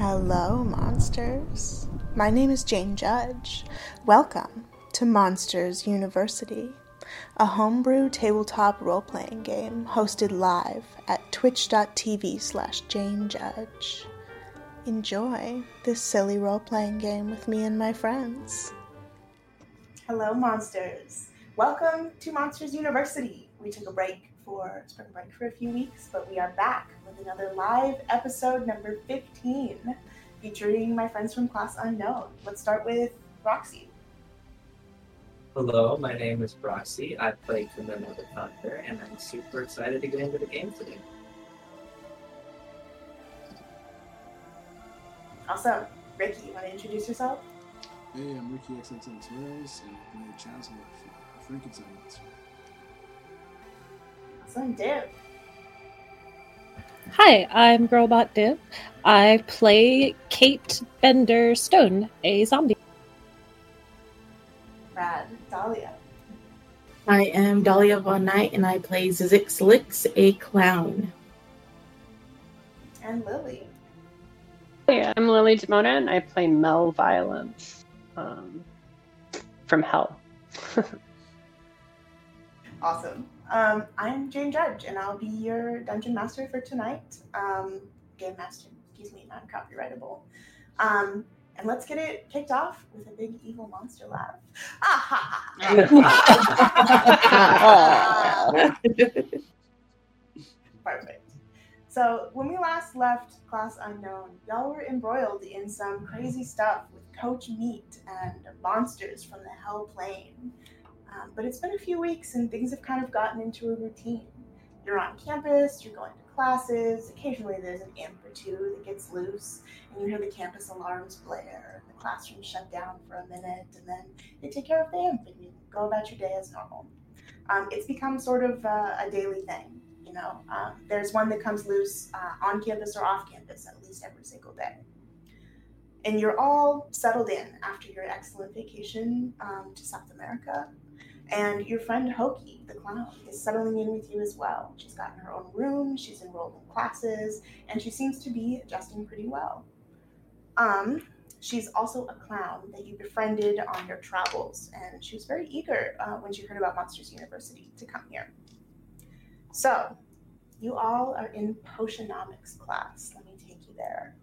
Hello, monsters. My name is Jane Judge. Welcome to Monsters University, a homebrew tabletop role playing game hosted live at twitch.tv slash Jane Judge. Enjoy this silly role playing game with me and my friends. Hello, monsters. Welcome to Monsters University. We took a break for spring break for a few weeks, but we are back with another live episode number 15 featuring my friends from Class Unknown. Let's start with Roxxie. Hello, my name is Roxxie. I play Camilla the Thunder, and I'm super excited to get into the game today. Awesome. Ricky, you want to introduce yourself? Hey, I'm Ricky XXX Rose, and I play Chancellor for Frankenstein Monster. Awesome. Div. Hi, I'm Girlbot Div. I play Kate Bender Stone, a zombie. Brad. Dahlia. I am Dahlia Von Knight, and I play Zizix Licks, a clown. And Lilly. Hey, I'm Lilly Demona, and I play Mel Violence um, from Hell. Awesome. Um, I'm Jane Judge, and I'll be your dungeon master for tonight. Um, game master, excuse me, not copyrightable. Um, and let's get it kicked off with a big evil monster laugh. Ah, ha, ha, ha. Perfect. So when we last left Class Unknown, y'all were embroiled in some crazy stuff with Coach Meat and monsters from the Hell Plane. Um, but it's been a few weeks and things have kind of gotten into a routine. You're on campus, you're going to classes, occasionally there's an imp or two that gets loose, and you hear the campus alarms blare, and the classroom shut down for a minute, and then they take care of the imp and you go about your day as normal. Um, it's become sort of uh, a daily thing, you know. Um, there's one that comes loose uh, on campus or off campus at least every single day. And you're all settled in after your excellent vacation um, to South America. And your friend Hokey, the clown, is settling in with you as well. She's gotten her own room, she's enrolled in classes, and she seems to be adjusting pretty well. Um, she's also a clown that you befriended on your travels, and she was very eager uh, when she heard about Monsters University to come here. So, you all are in Potionomics class. Let me take you there.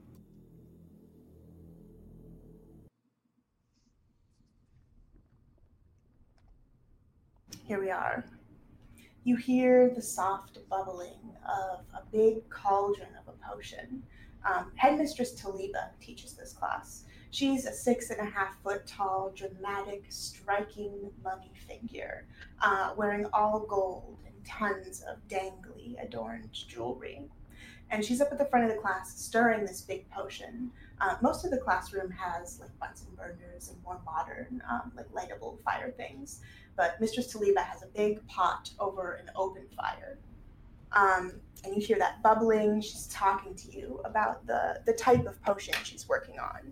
Here we are. You hear the soft bubbling of a big cauldron of a potion. Um, Headmistress Taliba teaches this class. She's a six and a half foot tall, dramatic, striking mummy figure, uh, wearing all gold and tons of dangly, adorned jewelry. And she's up at the front of the class stirring this big potion. Uh, most of the classroom has like Bunsen burners and more modern, um, like lightable fire things but Mistress Taliba has a big pot over an open fire. Um, and you hear that bubbling. She's talking to you about the, the type of potion she's working on.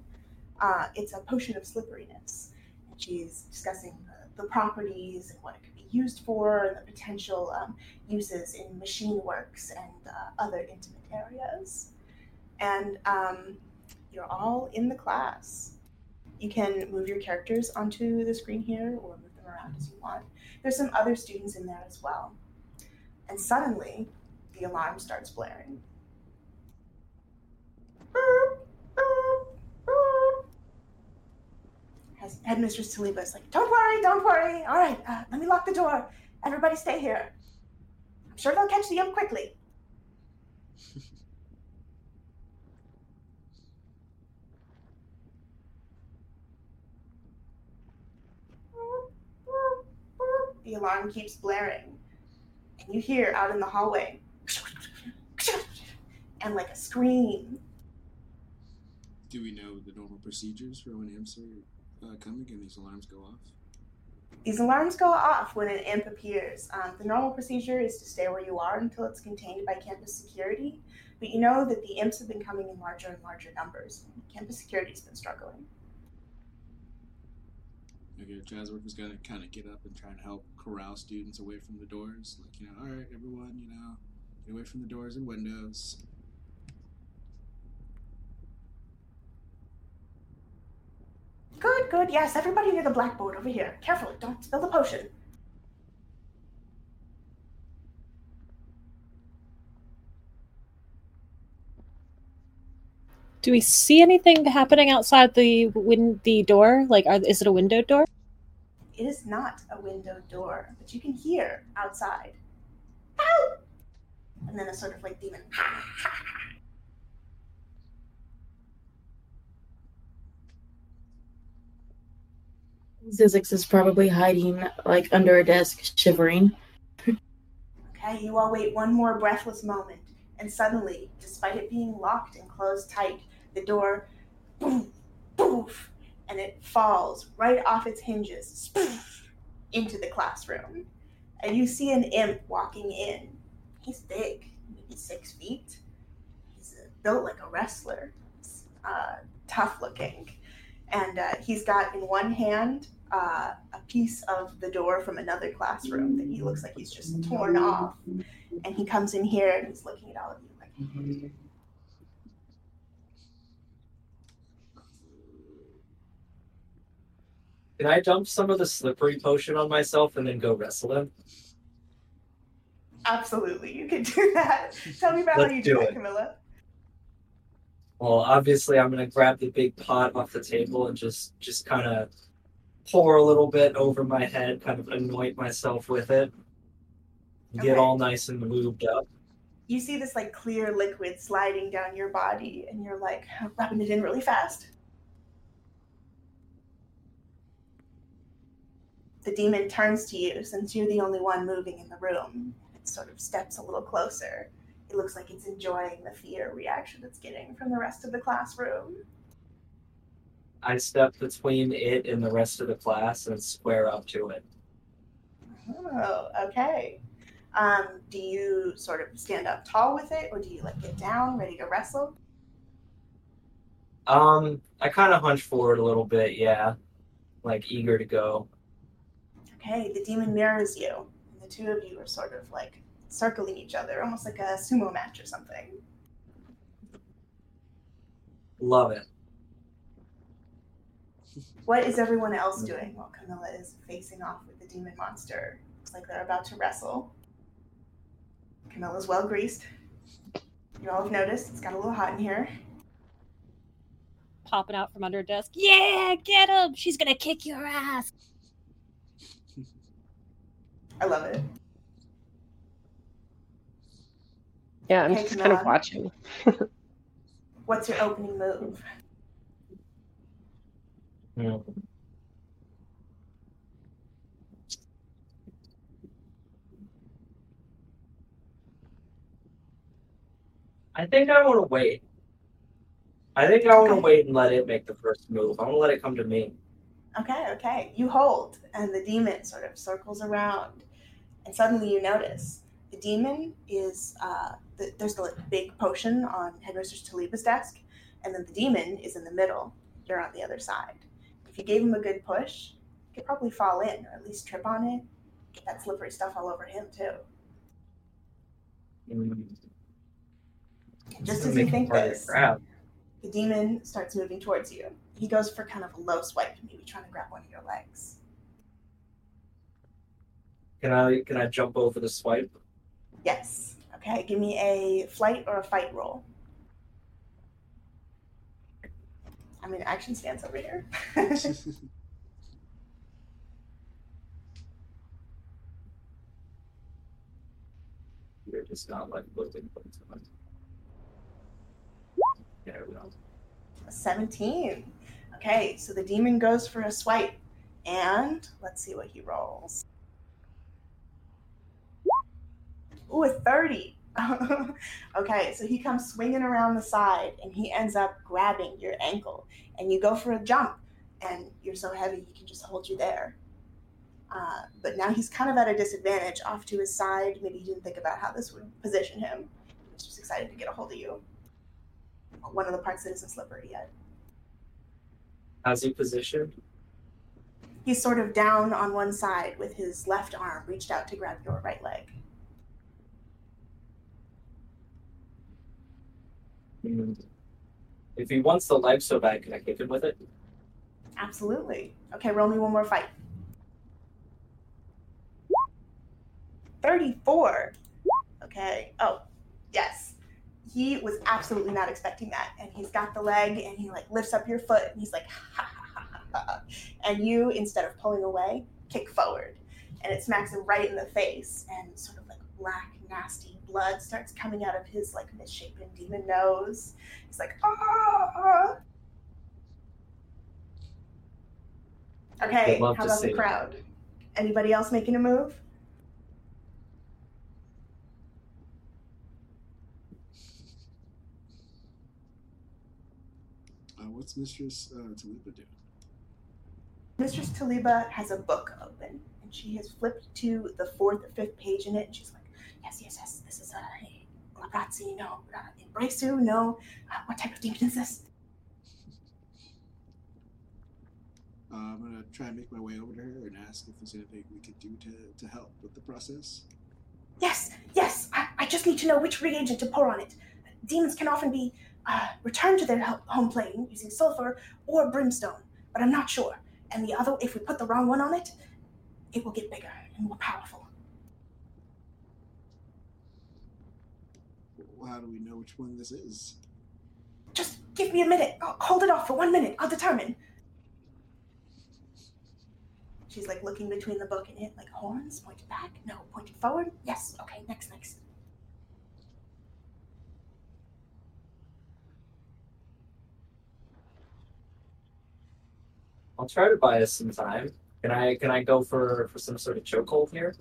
Uh, it's a potion of slipperiness. And she's discussing the, the, properties and what it could be used for and the potential um, uses in machine works and uh, other intimate areas. And um, you're all in the class. You can move your characters onto the screen here or move them around as you want. There's some other students in there as well. And suddenly, the alarm starts blaring. Headmistress Taliba is like, Don't worry, don't worry. All right, uh, let me lock the door. Everybody stay here. I'm sure they'll catch the imp quickly. the alarm keeps blaring. And you hear out in the hallway and like a scream. Do we know the normal procedures for when imps are uh, coming and these alarms go off? These alarms go off when an imp appears. Um, the normal procedure is to stay where you are until it's contained by campus security, but you know that the imps have been coming in larger and larger numbers. Campus security's been struggling. Okay, Chasworth's gonna kind of get up and try and help corral students away from the doors. Like, you know, all right, everyone, you know, get away from the doors and windows. Good, good. Yes, everybody near the blackboard over here. Carefully, don't spill the potion. Do we see anything happening outside the win- the door? Like, are, is it a window door? It is not a window door, but you can hear outside. Ow! And then a sort of like demon. Zizix is probably hiding like under a desk, shivering. Okay, you all wait one more breathless moment, and suddenly, despite it being locked and closed tight, the door boom, poof, and it falls right off its hinges into the classroom. And you see an imp walking in. He's big, maybe six feet. He's built like a wrestler, uh, tough looking. And uh, he's got in one hand uh, a piece of the door from another classroom that he looks like he's just torn off. And he comes in here and he's looking at all of you like, Can I dump some of the slippery potion on myself and then go wrestle him? absolutely, you can do that. Tell me about how Let's you do, do it. Camilla. Well, obviously, I'm gonna grab the big pot off the table and just just kind of pour a little bit over my head, kind of anoint myself with it, get all nice and lubed up. You see this like clear liquid sliding down your body, and you're like rubbing it in really fast. The demon turns to you since you're the only one moving in the room. It sort of steps a little closer. It looks like it's enjoying the fear reaction it's getting from the rest of the classroom. I step between it and the rest of the class and square up to it. Oh, okay. Um, do you sort of stand up tall with it, or do you like get down, ready to wrestle? Um, I kind of hunch forward a little bit, yeah, like eager to go. Okay, the demon mirrors you, and the two of you are sort of like circling each other, almost like a sumo match or something. Love it. What is everyone else mm. doing while Camilla is facing off with the demon monster? Looks like they're about to wrestle. Camilla's well greased. You all have noticed it's got a little hot in here. Popping out from under a desk. Yeah, get him! She's gonna kick your ass. I love it. Yeah, I'm Okay, just kind of watching. What's your opening move? Hmm. I think I want to wait. I think I want to wait and let it make the first move. I want to let it come to me. Okay, okay. You hold, and the demon sort of circles around, and suddenly you notice the demon is uh, the, there's the big potion on Headmistress Taliba's desk, and then the demon is in the middle. You're on the other side. If you gave him a good push, he could probably fall in, or at least trip on it. Get that slippery stuff all over him too. Mm. Just as you think this, the demon starts moving towards you. He goes for kind of a low swipe, maybe trying to grab one of your legs. Can I can I jump over the swipe? Yes. Okay, give me a flight or a fight roll. I mean, action stance over here. You're just not like looking for it. There we go. 17. Okay, so the demon goes for a swipe. And let's see what he rolls. Ooh, a 30. okay, so he comes swinging around the side and he ends up grabbing your ankle. And you go for a jump, and you're so heavy he can just hold you there. Uh, but now he's kind of at a disadvantage off to his side. Maybe he didn't think about how this would position him. He was just excited to get a hold of you. One of the parts that isn't slippery yet. How's he positioned? He's sort of down on one side with his left arm reached out to grab your right leg. If he wants the life so bad, can I kick him with it? Absolutely. Okay, roll me one more fight. 34. Okay. Oh, yes. He was absolutely not expecting that. And he's got the leg and he like lifts up your foot and he's like, ha ha ha ha ha. And you, instead of pulling away, kick forward. And it smacks him right in the face. And sort of like black, nasty blood starts coming out of his like misshapen demon nose. He's like, ah. Okay, how about the see it. crowd? Anybody else making a move? Uh, what's Mistress uh, Taliba doing? Mistress Taliba has a book open, and she has flipped to the fourth or fifth page in it, and she's like, "Yes, yes, yes. This is a Labrazzi, no, uh, Embrasu, no. Uh, what type of demon is this? Uh, I'm gonna try and make my way over to her and ask if there's anything we could do to, to help with the process. Yes, yes. I, I just need to know which reagent to pour on it. Demons can often be uh, returned to their home plane using sulfur or brimstone, but I'm not sure. And the other, if we put the wrong one on it, it will get bigger and more powerful. Well, how do we know which one this is? Just give me a minute. I'll hold it off for one minute. I'll determine. She's like looking between the book and it, like horns pointed back. No, pointed forward. Yes. Okay. Next. Next. I'll try to buy us some time. Can I can I go for for some sort of chokehold here?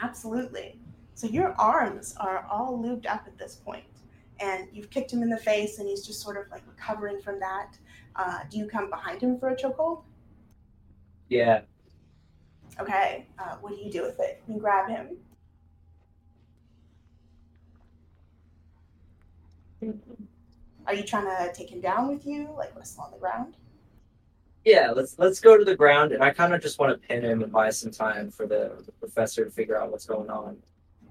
Absolutely. So your arms are all lubed up at this point, and you've kicked him in the face, and he's just sort of like recovering from that. Uh, do you come behind him for a chokehold? Yeah. Okay. Uh, what do you do with it? You grab him. Are you trying to take him down with you, like wrestle on the ground? Yeah, let's let's go to the ground and I kinda just want to pin him and buy some time for the, the professor to figure out what's going on.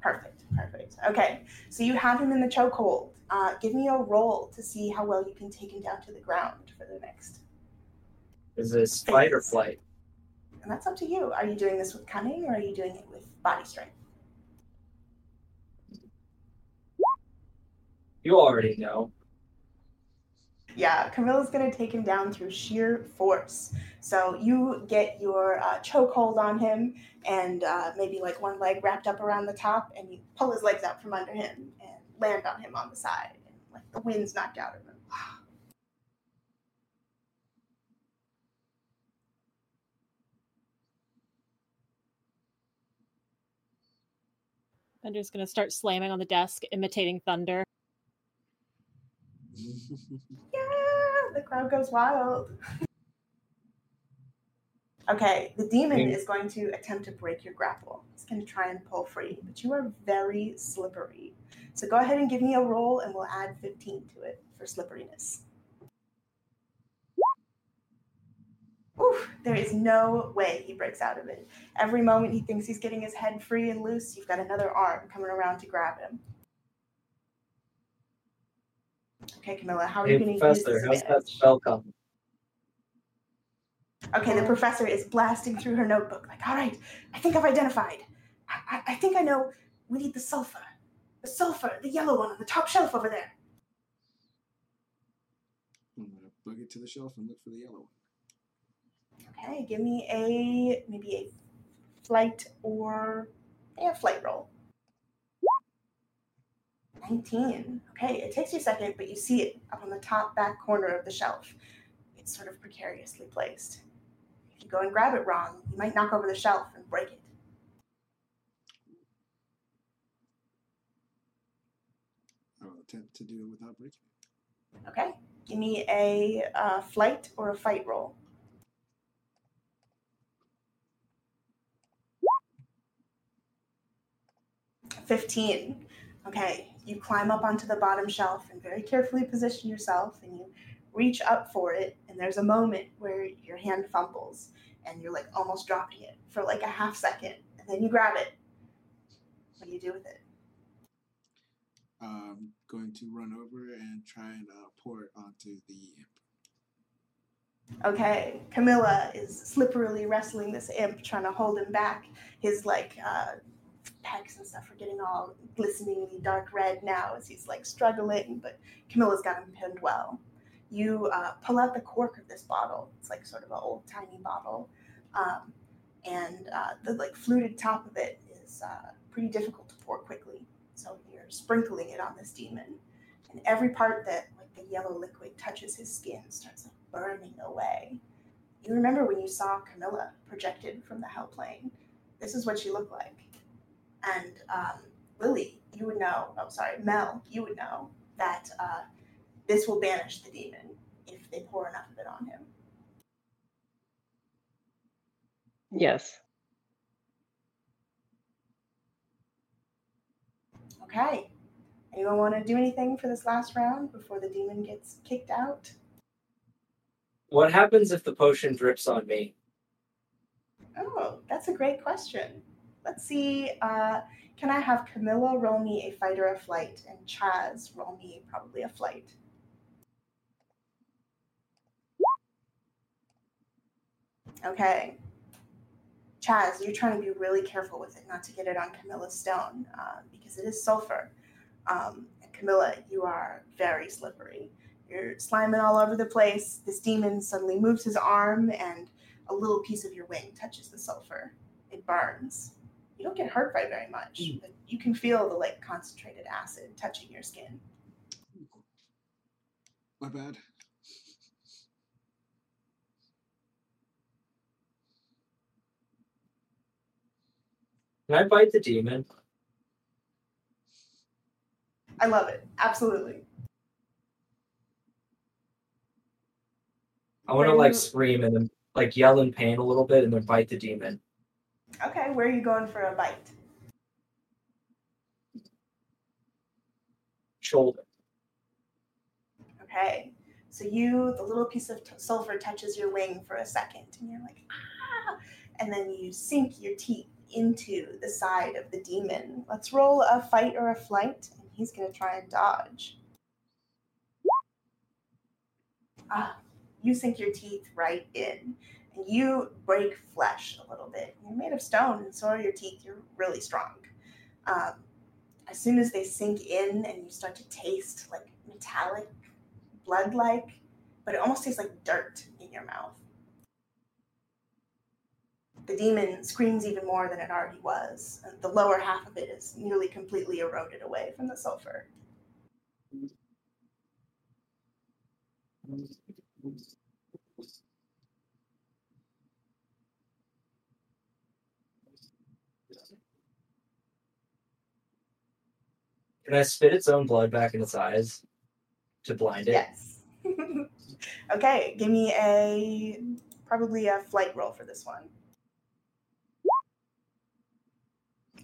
Perfect, perfect. Okay, so you have him in the chokehold. Uh, give me a roll to see how well you can take him down to the ground for the next. Is this fight or flight? And that's up to you. Are you doing this with cunning or are you doing it with body strength? You already know. Yeah, Camilla's gonna take him down through sheer force. So you get your uh, chokehold on him and uh, maybe like one leg wrapped up around the top, and you pull his legs out from under him and land on him on the side. And like the wind's knocked out of him. I'm gonna start slamming on the desk, imitating thunder. Yeah, the crowd goes wild. okay, the demon is going to attempt to break your grapple. It's going to try and pull free, but you are very slippery. So go ahead and give me a roll, and we'll add 15 to it for slipperiness. Oof, there is no way he breaks out of it. Every moment he thinks he's getting his head free and loose, you've got another arm coming around to grab him. Okay, Camilla, how are Hey you going to use professor, this how's that advantage? spell come? Okay, the professor is blasting through her notebook, like, all right, I think I've identified. I, I, I think I know we need the sulfur. The sulfur, the yellow one on the top shelf over there. I'm gonna bug it to the shelf and look for the yellow one. Okay, give me a maybe a flight or yeah, flight roll. 19. Okay, it takes you a second, but you see it up on the top back corner of the shelf. It's sort of precariously placed. If you go and grab it wrong, you might knock over the shelf and break it. I will attempt to do it without breaking it. Okay, give me a uh, flight or a fight roll. Fifteen. Okay, you climb up onto the bottom shelf and very carefully position yourself, and you reach up for it. And there's a moment where your hand fumbles, and you're like almost dropping it for like a half second, and then you grab it. What do you do with it? I'm going to run over and try and uh, pour it onto the imp. Okay, Camilla is slipperily wrestling this imp, trying to hold him back. His like uh, pecs and stuff are getting all glisteningly dark red now as he's like struggling, but Camilla's got him pinned well. You uh, pull out the cork of this bottle. It's like sort of an old tiny bottle, um, and uh, the like fluted top of it is uh, pretty difficult to pour quickly. So you're sprinkling it on this demon, and every part that like the yellow liquid touches his skin starts like burning away. You remember when you saw Camilla projected from the hell plane? This is what she looked like. And um, Lilly, you would know. Oh, sorry, Mel, you would know that uh, this will banish the demon if they pour enough of it on him. Yes. Okay. Anyone want to do anything for this last round before the demon gets kicked out? What happens if the potion drips on me? Oh, that's a great question. Let's see. Uh, can I have Camilla roll me a fight or a flight, and Chaz roll me probably a flight? Okay. Chaz, you're trying to be really careful with it, not to get it on Camilla's stone, uh, because it is sulfur. Um, and Camilla, you are very slippery. You're sliming all over the place. This demon suddenly moves his arm, and a little piece of your wing touches the sulfur. It burns. You don't get hurt by very much, mm. but you can feel the like concentrated acid touching your skin. My bad. Can I bite the demon? I love it. Absolutely. I want to like scream and then like yell in pain a little bit and then bite the demon. Okay, where are you going for a bite? Shoulder. Okay. So you, the little piece of t- sulfur touches your wing for a second, and you're like, ah, and then you sink your teeth into the side of the demon. Let's roll a fight or a flight, and he's gonna try and dodge. Ah, you sink your teeth right in, you break flesh a little bit. You're made of stone, and so are your teeth. You're really strong. Um, as soon as they sink in, and you start to taste like metallic blood like, but it almost tastes like dirt in your mouth. The demon screams even more than it already was. The lower half of it is nearly completely eroded away from the sulfur. Can I spit its own blood back in its eyes to blind it? Yes. okay, give me a probably a flight roll for this one.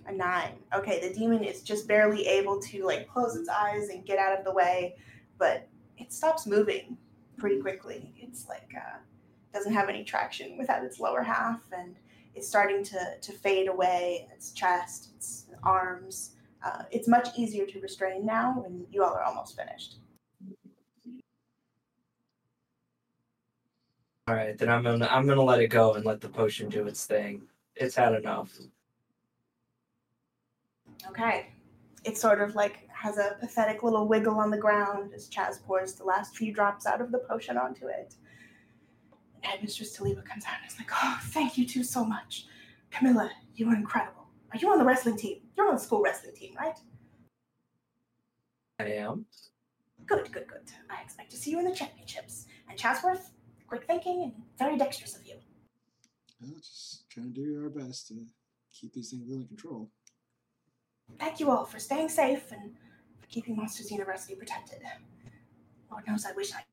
A nine. Okay, the demon is just barely able to like close its eyes and get out of the way, but it stops moving pretty quickly. It's like uh, doesn't have any traction without its lower half, and it's starting to to fade away. Its chest, its arms. Uh, it's much easier to restrain now when you all are almost finished. All right, then I'm gonna I'm gonna let it go and let the potion do its thing. It's had enough. Okay. It sort of like has a pathetic little wiggle on the ground as Chaz pours the last few drops out of the potion onto it. And Headmistress Taliba comes out and is like, Oh, thank you two so much. Camilla, you were incredible. Are you on the wrestling team? You're on the school wrestling team, right? I am. Good, good, good. I expect to see you in the championships. And Chasworth, quick thinking and very dexterous of you. Well, just trying to do our best to keep these things under control. Thank you all for staying safe and for keeping Monsters University protected. Lord knows I wish I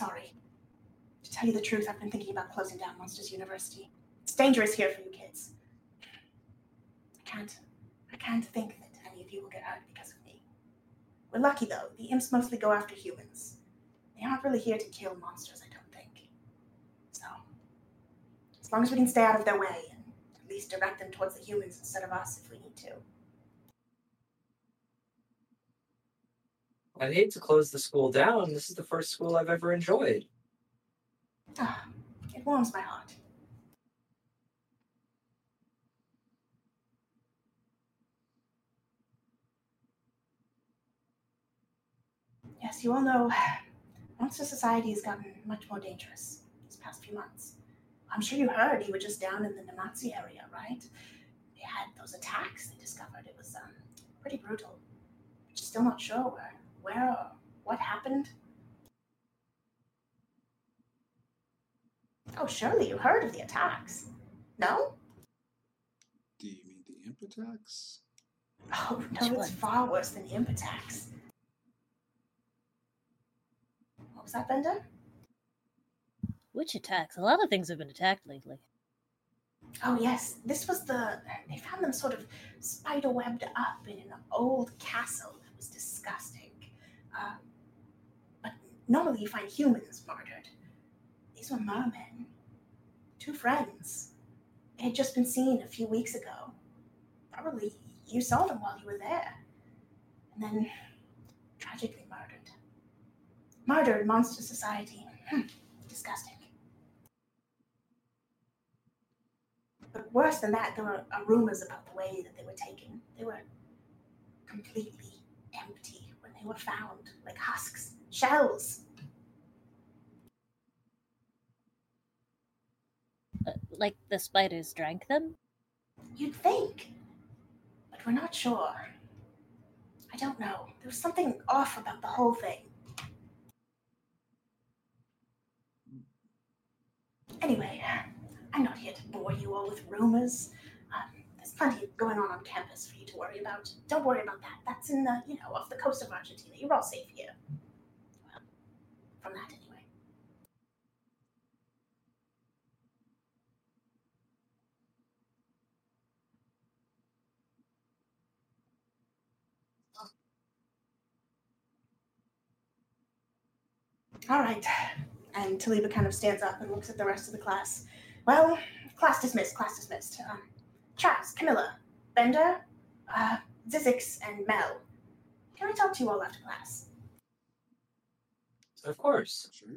Sorry. To tell you the truth, I've been thinking about closing down Monsters University. It's dangerous here for you kids. I can't. I can't think that any of you will get hurt because of me. We're lucky though. The imps mostly go after humans. They aren't really here to kill monsters, I don't think. So, as long as we can stay out of their way and at least direct them towards the humans instead of us if we need to. I'd hate to close the school down. This is the first school I've ever enjoyed. Ah, it warms my heart. Yes, you all know Monster Society has gotten much more dangerous these past few months. I'm sure you heard you were just down in the Namatsi area, right? They had those attacks they discovered. It was um, pretty brutal. Still not sure where, where what happened? Oh, surely you heard of the attacks. No? Do you mean the imp attacks? Oh, no, it's far worse than the imp attacks. What was that, Bender? Which attacks? A lot of things have been attacked lately. Oh, yes. This was the. They found them sort of spiderwebbed up in an old castle. It was disgusting. Uh, but normally you find humans murdered. These were mermen. Two friends. They had just been seen a few weeks ago. Probably you saw them while you were there. And then tragically murdered. Murdered Monster Society. Hmm. Disgusting. But worse than that, there were uh, rumors about the way that they were taken. They were completely empty when they were found, like husks, shells. Uh, like the spiders drank them? You'd think, but we're not sure. I don't know. There was something off about the whole thing. Anyway, I'm not here to bore you all with rumors. Plenty going on on campus for you to worry about. Don't worry about that. That's in the, you know, off the coast of Argentina. You're all safe here. Well, from that anyway. All right. And Taliba kind of stands up and looks at the rest of the class. Well, class dismissed, class dismissed. Um, Charles, Camilla, Bender, uh, Zizix, and Mel. Can I talk to you all after class? Of course. Sure.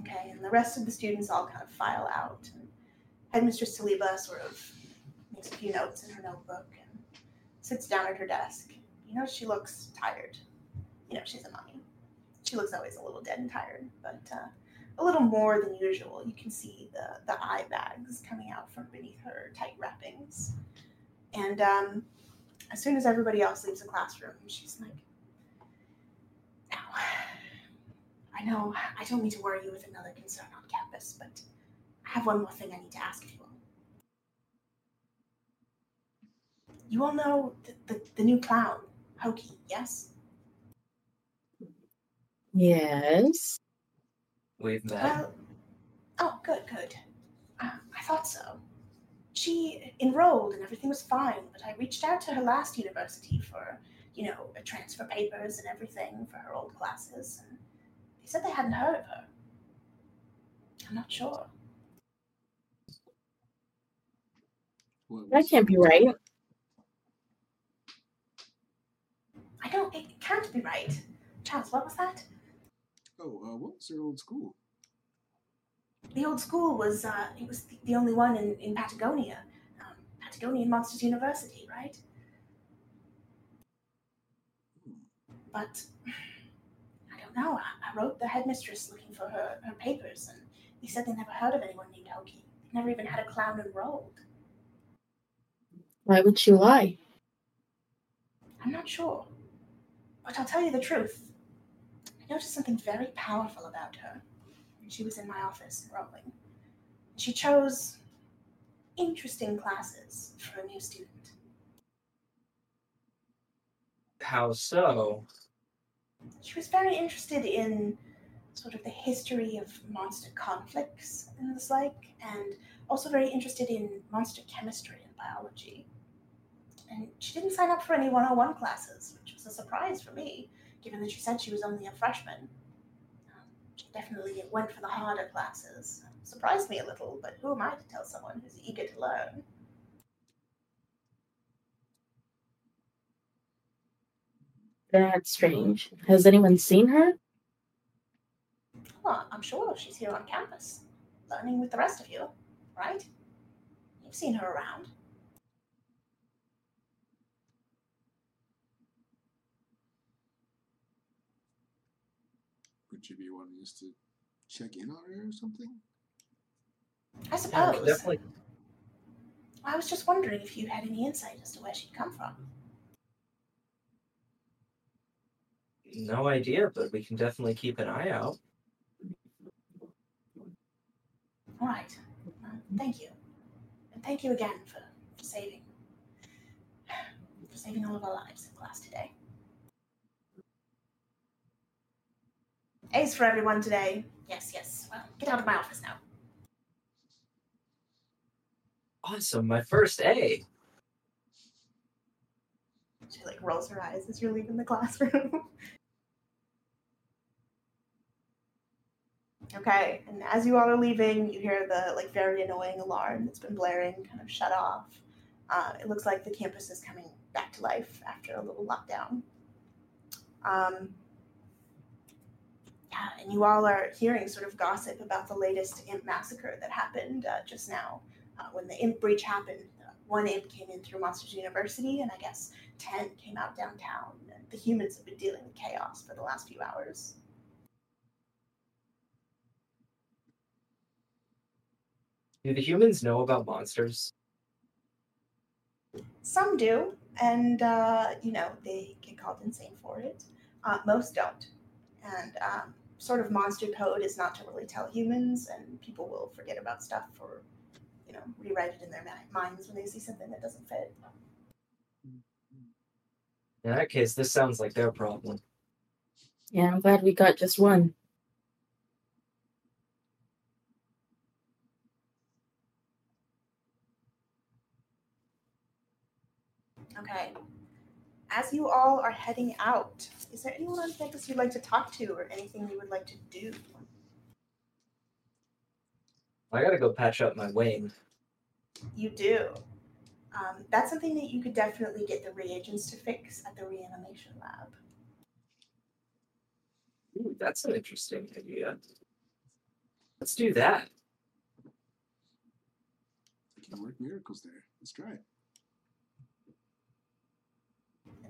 Okay, and the rest of the students all kind of file out. And Headmistress Taliba sort of makes a few notes in her notebook and sits down at her desk. You know, she looks tired. You know, she's a mummy. She looks always a little dead and tired, but uh, a little more than usual. You can see the, the eye bags coming out from beneath her tight wrappings. And um, as soon as everybody else leaves the classroom, she's like, Now, I know I don't mean to worry you with another concern on campus, but I have one more thing I need to ask you all. You all know the, the, the new clown, Hokey, yes? Yes. We've met. Well, oh, good, good. Uh, I thought so. She enrolled and everything was fine, but I reached out to her last university for, you know, transfer papers and everything for her old classes, and they said they hadn't heard of her. I'm not sure. That can't be right. I don't. It can't be right. Charles, what was that? Oh, uh, what was your old school? The old school was. Uh, it was the, the only one in in Patagonia, um, Patagonian Monsters University, right? But I don't know. I, I wrote the headmistress looking for her, her papers, and they said they never heard of anyone named Hokey. They never even had a clown enrolled. Why would she lie? I'm not sure. But I'll tell you the truth. I noticed something very powerful about her when she was in my office enrolling. She chose interesting classes for a new student. How so? She was very interested in sort of the history of monster conflicts and the like, and also very interested in monster chemistry and biology. And she didn't sign up for any 101 classes, which was a surprise for me, given that she said she was only a freshman. Um, she definitely went for the harder classes. Surprised me a little, but who am I to tell someone who's eager to learn? That's strange. Has anyone seen her? Well, I'm sure she's here on campus, learning with the rest of you, right? You've seen her around. Would be wanting us to check in on her or something? I suppose. can definitely. I was just wondering if you had any insight as to where she'd come from. No idea, but we can definitely keep an eye out. All right. Uh, thank you, and thank you again for, for saving for saving all of our lives in class today. A's for everyone today. Yes, yes. Well, get out of my office now. Awesome, my first A. She like rolls her eyes as you're leaving the classroom. okay, and as you all are leaving, you hear the like very annoying alarm that's been blaring kind of shut off. Uh, it looks like the campus is coming back to life after a little lockdown. Um, yeah, and you all are hearing sort of gossip about the latest imp massacre that happened uh, just now. Uh, when the imp breach happened, uh, one imp came in through Monsters University, and I guess 10 came out downtown. And the humans have been dealing with chaos for the last few hours. Do the humans know about monsters? Some do, and uh, you know they get called insane for it. Uh, most don't, and um, sort of monster code is not to really tell humans, and people will forget about stuff or you know rewrite it in their minds when they see something that doesn't fit. In that case, this sounds like their problem. Yeah, I'm glad we got just one. Okay. As you all are heading out, is there anyone on campus you'd like to talk to or anything you would like to do? I gotta go patch up my wing. You do. Um, that's something that you could definitely get the reagents to fix at the reanimation lab. Ooh, that's an interesting idea. Let's do that. We can work miracles there. Let's try it.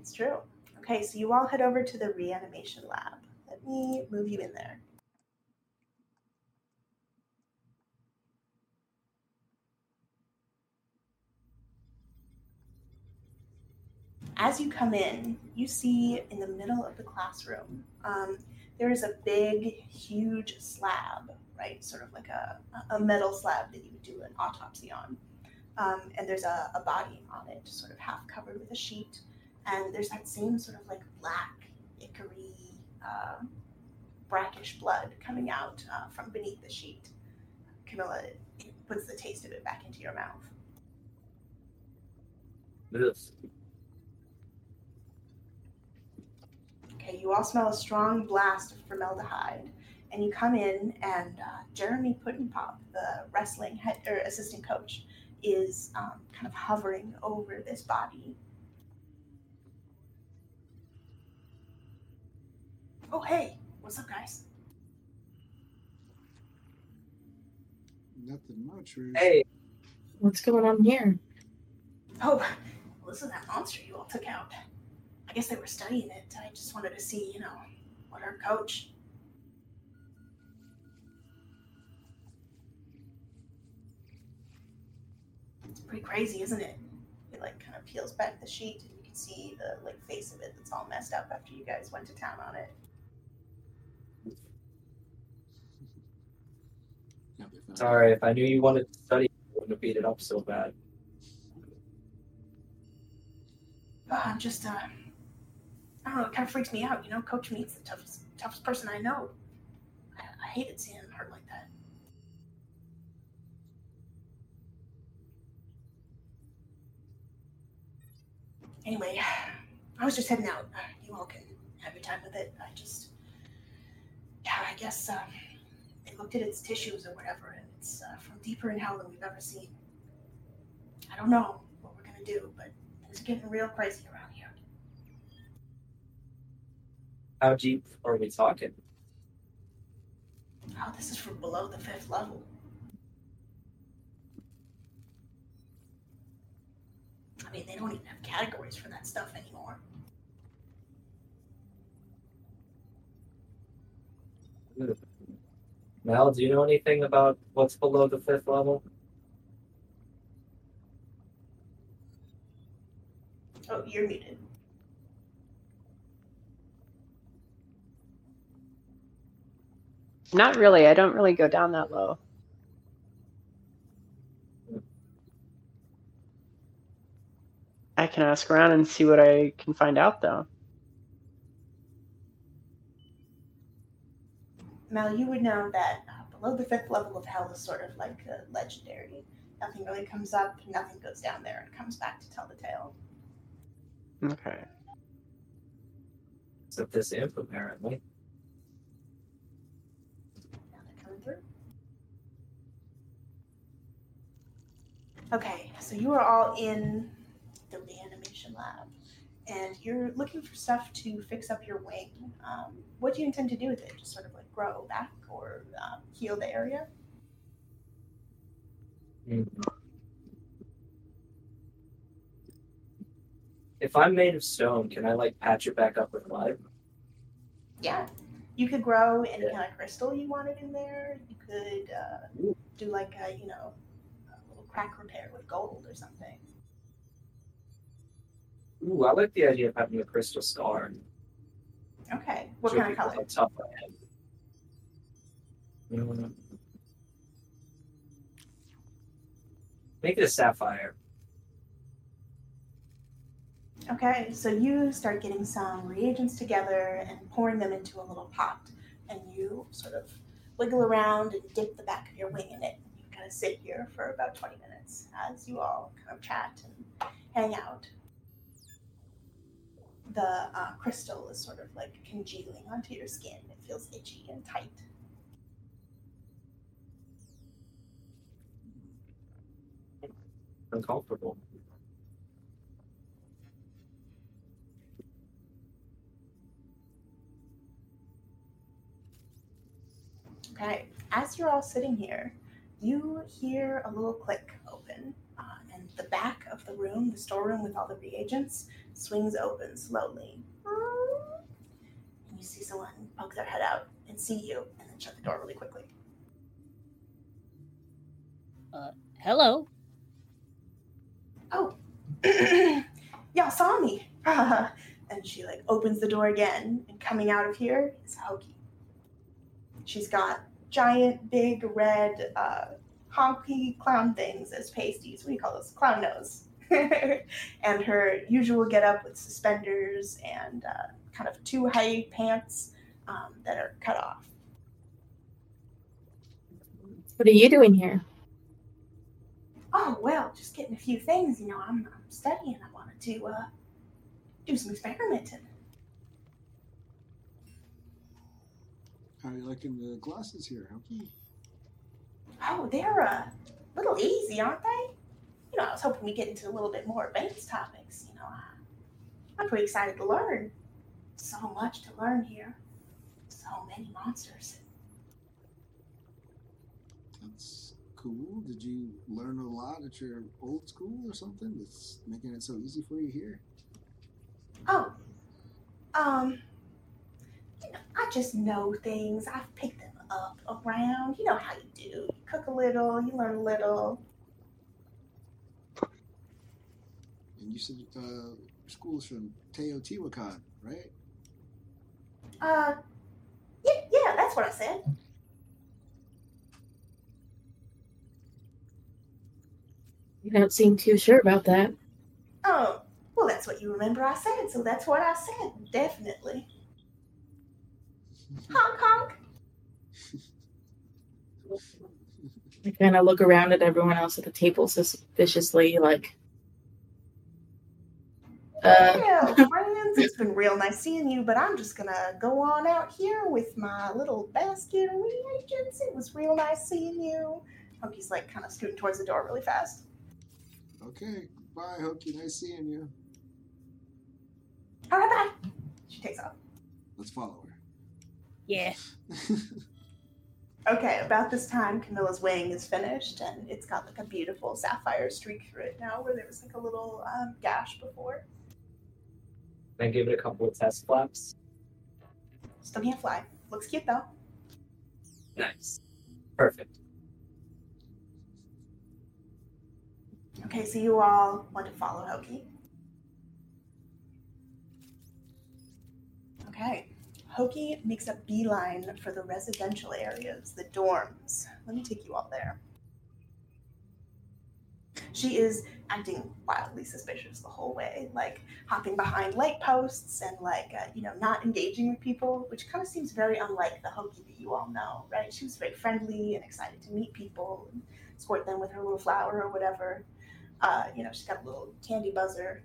It's true. Okay, so you all head over to the reanimation lab. Let me move you in there. As you come in, you see in the middle of the classroom, um, there is a big, huge slab, right? Sort of like a, a metal slab that you would do an autopsy on. Um, and there's a, a body on it, sort of half covered with a sheet and there's that same sort of like black, ichory, um, brackish blood coming out uh, from beneath the sheet. Camilla puts the taste of it back into your mouth. Ugh. Okay, you all smell a strong blast of formaldehyde, and you come in, and uh, Jeremy Puddinpop, the wrestling head or assistant coach, is um, kind of hovering over this body. Oh, hey, what's up, guys? Nothing much. We're Hey, What's going on here? Oh, well, this is that monster you all took out. I guess they were studying it. I just wanted to see, you know, what our coach. It's pretty crazy, isn't it? It like kind of peels back the sheet, and you can see the like face of it that's all messed up after you guys went to town on it. Sorry, if I knew you wanted to study, I wouldn't have beat it up so bad. Uh, I'm just uh, I don't know, it kind of freaks me out. You know, Coach Meat's the toughest, toughest person I know. I, I hated seeing him hurt like that. Anyway, I was just heading out. Uh, You all can have your time with it. I just, yeah, I guess they looked at its tissues or whatever, and it's uh, from deeper in hell than we've ever seen. I don't know what we're gonna do, but things are getting real crazy around here. How deep are we talking? Oh, this is from below the fifth level. I mean, they don't even have categories for that stuff anymore. Mel, do you know anything about what's below the fifth level? Oh, you're muted. Not really. I don't really go down that low. I can ask around and see what I can find out, though. Mel, you would know that uh, below the fifth level of hell is sort of like uh, legendary. Nothing really comes up, nothing goes down there and comes back to tell the tale. Okay. Except this imp, apparently. Now they're coming through. Okay, so you are all in the reanimation lab, and you're looking for stuff to fix up your wing. Um, what do you intend to do with it? Just sort of like grow back or um, heal the area? If I'm made of stone, can I like patch it back up with mud? Yeah. You could grow any Yeah. kind of crystal you wanted in there. You could uh, do like a, you know, a little crack repair with gold or something. Ooh, I like the idea of having a crystal scar. Okay. What Show kind of color? tough I am. Make it a sapphire. Okay, so you start getting some reagents together and pouring them into a little pot, and you sort of wiggle around and dip the back of your wing in it. You kind of sit here for about 20 minutes as you all kind of chat and hang out. The uh, crystal is sort of like congealing onto your skin. It feels itchy and tight. Uncomfortable. Okay, as you're all sitting here, you hear a little click open, uh, and the back of the room, the storeroom with all the reagents, swings open slowly. And you see someone poke their head out and see you, and then shut the door really quickly. Uh, Hello. Oh, y'all saw me. and she like opens the door again, and coming out of here is Hokey. She's got giant, big, red, uh, honky clown things as pasties. What do you call those? Clown nose. and her usual getup with suspenders and uh, kind of two high pants um, that are cut off. What are you doing here? Oh well, just getting a few things. You know, I'm, I'm studying. I wanted to uh, do some experimenting. How are you liking the glasses here, Hokey? Oh, they're a little easy, aren't they? You know, I was hoping we get into a little bit more advanced topics. You know, I, I'm pretty excited to learn. So much to learn here. So many monsters. That's cool. Did you learn a lot at your old school or something that's making it so easy for you here? Oh, um, you know, I just know things. I've picked them up around. You know how you do. You cook a little, you learn a little. And you said uh, school's from Teotihuacan, right? Uh, yeah, yeah, that's what I said. You don't seem too sure about that. Oh, well, that's what you remember I said, so that's what I said. Definitely. Honk honk. I kind of look around at everyone else at the table suspiciously, like, uh, Well, friends, it's been real nice seeing you, but I'm just gonna go on out here with my little basket of reagents. It was real nice seeing you. Hokey's like kind of scooting towards the door really fast. Okay, bye, Hokey. Nice seeing you. All right, bye. She takes off. Let's follow her. Yeah. Okay, about this time, Camilla's wing is finished, and it's got like a beautiful sapphire streak through it now, where there was like a little um, gash before. Then give it a couple of test flaps. Still can't fly. Looks cute though. Nice. Perfect. Okay, so you all want to follow Hokey. Okay. Hokey makes a beeline for the residential areas, the dorms. Let me take you all there. She is acting wildly suspicious the whole way, like hopping behind light posts and like uh, you know not engaging with people, which kind of seems very unlike the Hokey that you all know, right? She was very friendly and excited to meet people and squirt them with her little flower or whatever. Uh, you know, she's got a little candy buzzer.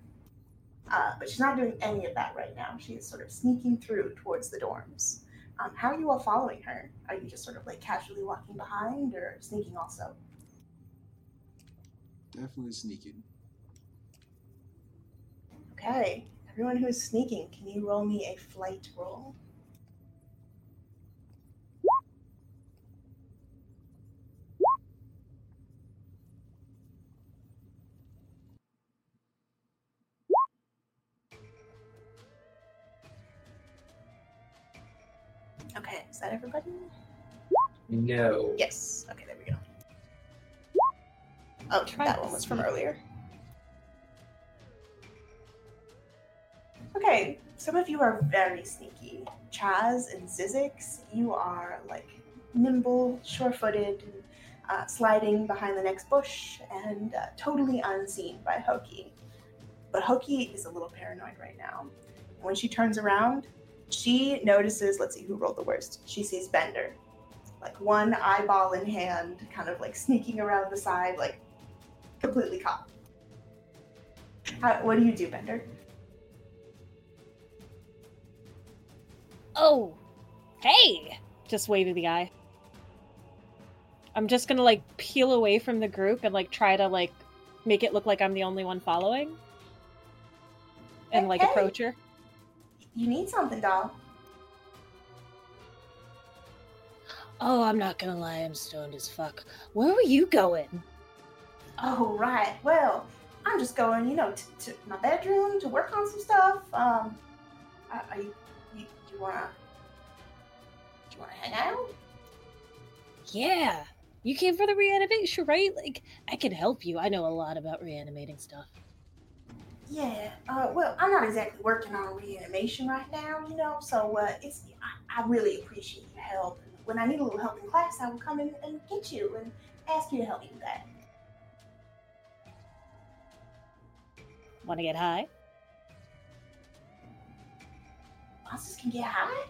Uh, but she's not doing any of that right now. She is sort of sneaking through towards the dorms. Um, how are you all following her? Are you just sort of like casually walking behind or sneaking also? Definitely sneaking. Okay. Everyone who is sneaking, can you roll me a flight roll? Is that everybody? No. Yes. Okay, there we go. Oh, Try that one was from earlier. Okay, some of you are very sneaky. Chaz and Zizix, you are like nimble, sure-footed, uh, sliding behind the next bush, and uh, totally unseen by Hokey. But Hokey is a little paranoid right now. When she turns around, she notices. Let's see who rolled the worst. She sees Bender, like one eyeball in hand, kind of like sneaking around the side, like completely caught. How, what do you do, Bender? Oh, hey! Just wave of the eye. I'm just gonna like peel away from the group and like try to like make it look like I'm the only one following, and like Hey. approach her. You need something, doll. Oh, I'm not gonna lie, I'm stoned as fuck. Where were you going? Oh, right. Well, I'm just going, you know, to, to my bedroom to work on some stuff. Um, are, are you, you, you wanna, do you wanna hang out? Yeah. You came for the reanimation, right? Like, I can help you. I know a lot about reanimating stuff. Yeah. Uh, well, I'm not exactly working on reanimation right now, you know. So uh, it's I, I really appreciate your help. And when I need a little help in class, I will come in and get you and ask you to help me with that. Want to get high? Monsters can get high.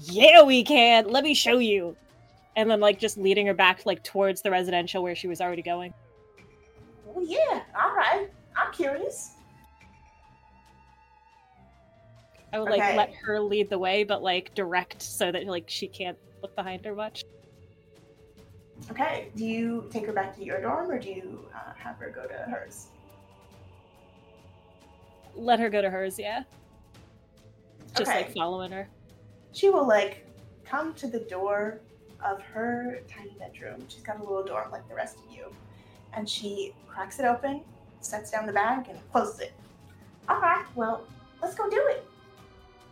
Yeah, we can. Let me show you. And then like just leading her back like towards the residential where she was already going. Well, yeah. All right. I'm curious. I would like Okay. let her lead the way, but like direct so that like she can't look behind her much. Okay. Do you take her back to your dorm, or do you uh, have her go to hers? Let her go to hers, yeah. Just Okay. like following her. She will like come to the door of her tiny bedroom. She's got a little dorm like the rest of you, and she cracks it open, sets down the bag, and closes it. All right. Well, let's go do it.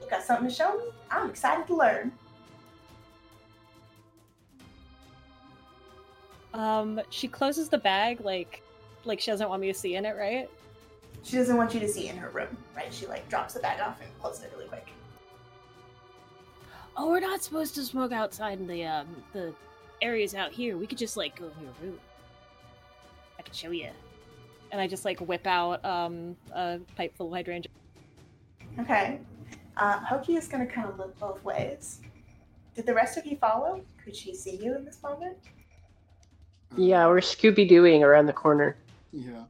You got something to show me? I'm excited to learn. Um, she closes the bag like like she doesn't want me to see in it, right? She doesn't want you to see in her room, right? She like drops the bag off and closes it really quick. Oh, we're not supposed to smoke outside in the um the areas out here. We could just like go in your room. I show you. and I just like whip out um, a pipe full of hydrangea. Okay. Uh, Hokey is going to kind of look both ways. Did the rest of you follow? Could she see you in this moment? Yeah, we're Scooby Dooing around the corner. Yeah.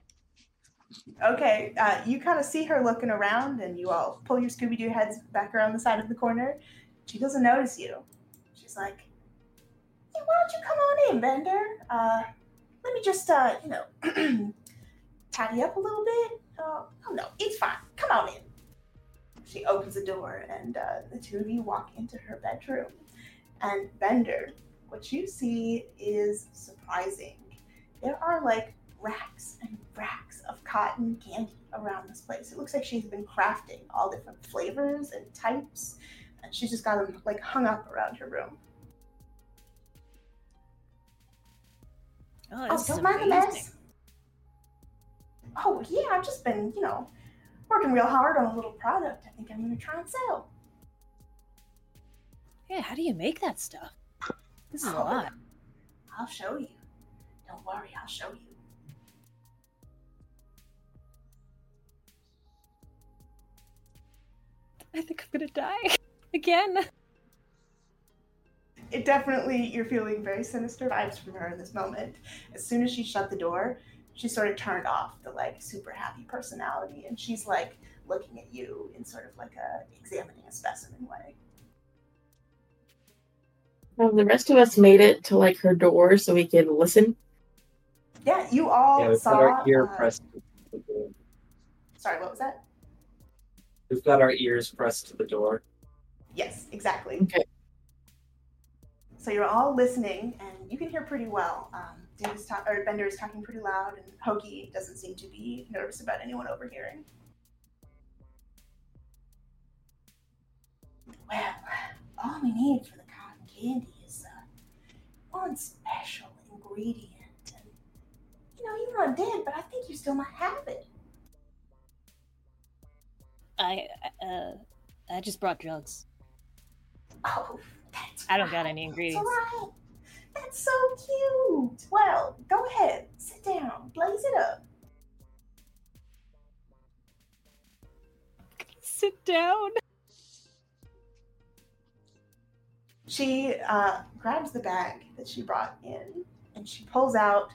Okay, uh, you kind of see her looking around, and you all pull your Scooby Doo heads back around the side of the corner. She doesn't notice you. She's like, hey, "Why don't you come on in, Bender? Uh, let me just, uh, you know, tidy up a little bit. Uh, oh no, it's fine. Come on in." She opens the door, and uh, the two of you walk into her bedroom. And Bender, what you see is surprising. There are like racks and racks of cotton candy around this place. It looks like she's been crafting all different flavors and types, and she's just got them like hung up around her room. Oh, Oh, don't mind the mess. Oh yeah, I've just been, you know, working real hard on a little product. I think I'm gonna try and sell. Yeah, how do you make that stuff? This is a Oh, lot. I'll show you. Don't worry, I'll show you. I think I'm gonna die again. It definitely you're feeling very sinister vibes from her in this moment. As soon as she shut the door, she sort of turned off the like super happy personality and she's like looking at you in sort of like a examining a specimen way. Have the rest of us made it to like her door so we could listen? Yeah, you all Yeah, we've saw got our ear uh, pressed to the door. Sorry, what was that? We've got our ears pressed to the door. Yes, exactly. Okay. So you're all listening, and you can hear pretty well. Um, Davis ta- or Bender is talking pretty loud, and Hokey doesn't seem to be nervous about anyone overhearing. Well, all we need for the cotton candy is uh, one special ingredient. And, you know, you're not dead, but I think you still might have it. I uh, I just brought drugs. Oh, that's I don't got right. any That's ingredients. right. That's so cute. Well, go ahead, sit down, blaze it up. Sit down. She uh, grabs the bag that she brought in and she pulls out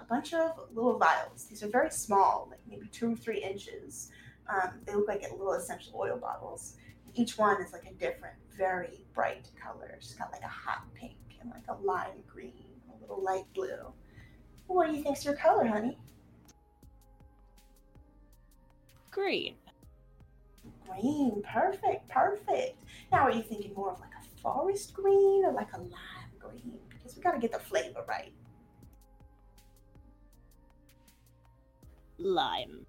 a bunch of little vials. These are very small, like maybe two or three inches. Um, they look like little essential oil bottles. Each one is like a different, very bright colors, got like a hot pink and like a lime green, a little light blue. What do you think's your color, honey? Green. Green, perfect, perfect. Now, are you thinking more of like a forest green or like a lime green? Because we gotta get the flavor right. Lime.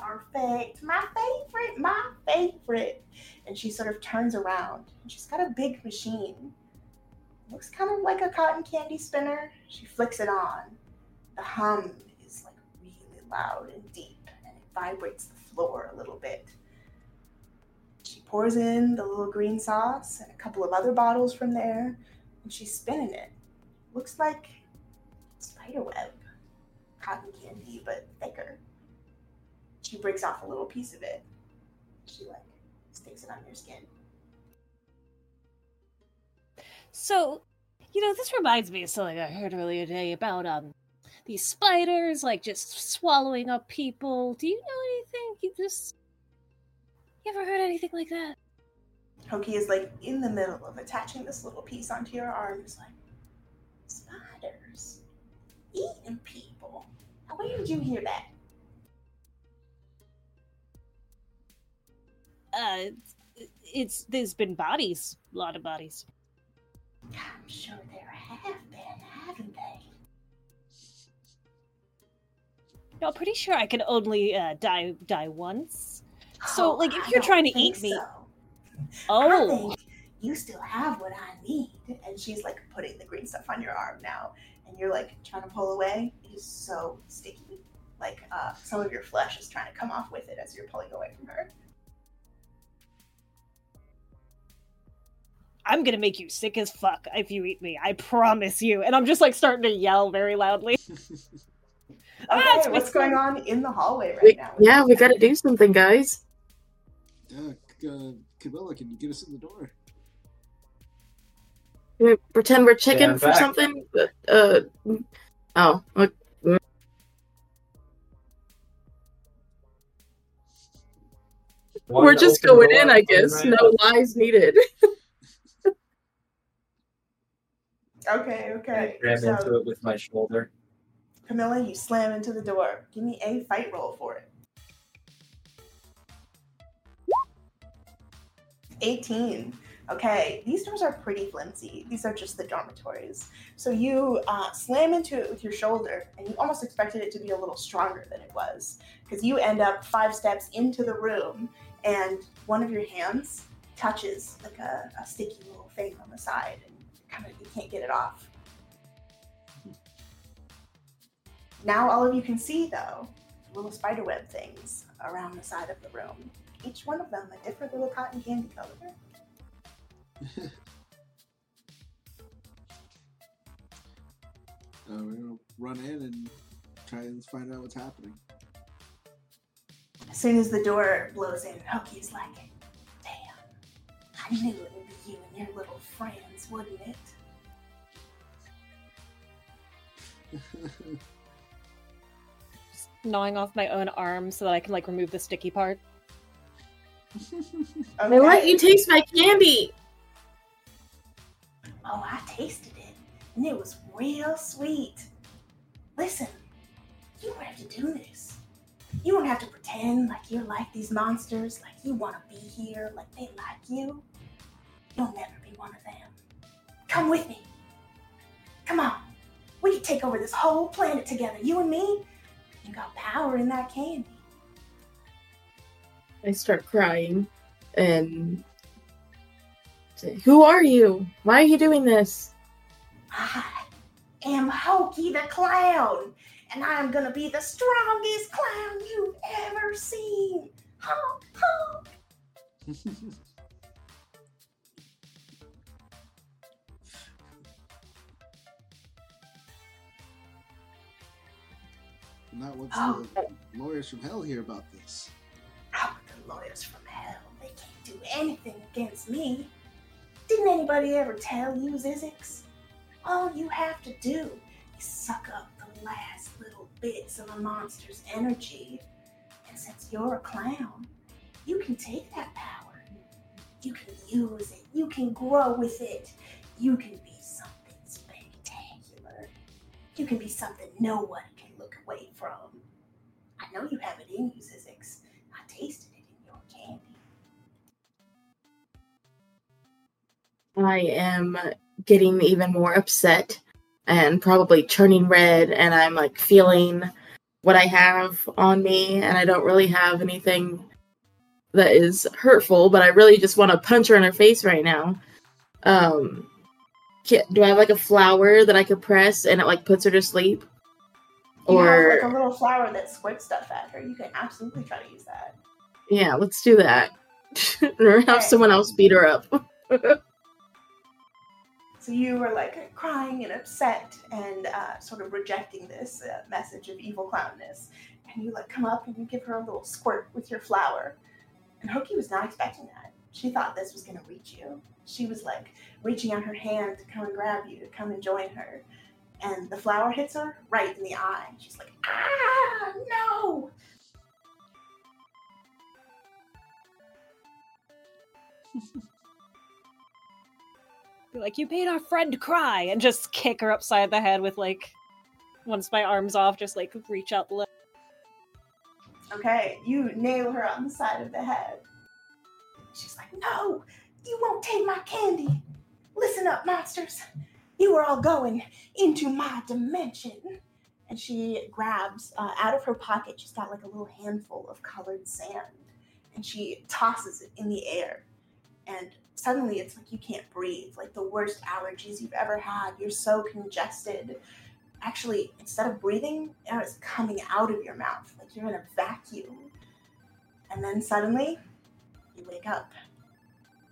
Perfect. My favorite, my favorite. And she sort of turns around she's got a big machine. Looks kind of like a cotton candy spinner. She flicks it on. The hum is like really loud and deep and it vibrates the floor a little bit. She pours in the little green sauce and a couple of other bottles from there and she's spinning it. Looks like spiderweb. Cotton candy, but thicker she breaks off a little piece of it. She like sticks it on your skin. So, you know, this reminds me of something I heard earlier today about um these spiders like just swallowing up people. Do you know anything? You just you ever heard anything like that? Hokey is like in the middle of attaching this little piece onto your arm. He's like, spiders eating people. Where did you hear that? Uh, it's there's been bodies, a lot of bodies. I'm sure there have been, haven't they? No, I'm pretty sure I can only uh, die die once. So, Oh, like, if I you're trying to eat me- so. I Oh, think you still have what I need. And she's like putting the green stuff on your arm now. And you're like trying to pull away. It is so sticky. Like uh, some of your flesh is trying to come off with it as you're pulling away from her. I'm gonna make you sick as fuck if you eat me. I promise you. And I'm just like starting to yell very loudly. Okay, my what's going on in the hallway right We, now? yeah, we gotta do something, guys. Yeah, uh, Camilla, can you get us in the door? Can we pretend we're chicken I'm for back. something? Uh, oh, look, One we're just going in, I guess. right No up. lies needed. Okay, okay. Grab So, into it with my shoulder. Camilla, you slam into the door. Give me a fight roll for it. 18. Okay, these doors are pretty flimsy. These are just the dormitories. So you uh, slam into it with your shoulder, and you almost expected it to be a little stronger than it was. Because you end up five steps into the room, and one of your hands touches like a, a sticky little thing on the side, and kind of you can't get it off. Now all of you can see, though, little spiderweb things around the side of the room. Each one of them a different little cotton candy color. Uh, we're gonna run in and try and find out what's happening. As soon as the door blows in, Hokey's like, Damn, I knew it would be you and your little friends, wouldn't it? Just gnawing off my own arm so that I can like remove the sticky part. I let you taste my candy. Oh, I tasted it, and it was real sweet. Listen, you don't have to do this. You don't have to pretend like you're like these monsters, like you want to be here, like they like you. You'll never be one of them. Come with me. Come on. We can take over this whole planet together, you and me. You got power in that candy. I start crying and say, Who are you? Why are you doing this? I am Hokey the Clown, and I am gonna be the strongest clown you've ever seen. Honk, honk. Not once Oh. the lawyers from hell hear about this. How the lawyers from hell? They can't do anything against me. Didn't anybody ever tell you, Zizix? All you have to do is suck up the last little bits of a monster's energy. And since you're a clown, you can take that power. You can use it. You can grow with it. You can be something spectacular. You can be something no one away from. I know you have it in you, Zizix. I tasted it in your candy. I am getting even more upset and probably turning red, and I'm like feeling what I have on me, and I don't really have anything that is hurtful, but I really just want to punch her in her face right now. Um, do I have like a flower that I could press and it like puts her to sleep? You have Or like a little flower that squirts stuff at her. You can absolutely try to use that. yeah, let's do that. or have someone else beat her up. So you were like crying and upset and uh, sort of rejecting this uh, message of evil clownness. And you like come up and you give her a little squirt with your flower. And Hokey was not expecting that. She thought this was going to reach you. She was like reaching out her hand to come and grab you, to come and join her. And the flower hits her right in the eye. She's like, ah, no. Like, you made our friend cry, and just kick her upside the head with like, once my arm's off, just like reach out the. Okay, you nail her on the side of the head. She's like, No, you won't take my candy. Listen up, monsters. You are all going into my dimension. And she grabs uh, out of her pocket, she's got like a little handful of colored sand. And she tosses it in the air. And suddenly it's like you can't breathe, like the worst allergies you've ever had. You're so congested actually instead of breathing is coming out of your mouth like you're in a vacuum and then suddenly you wake up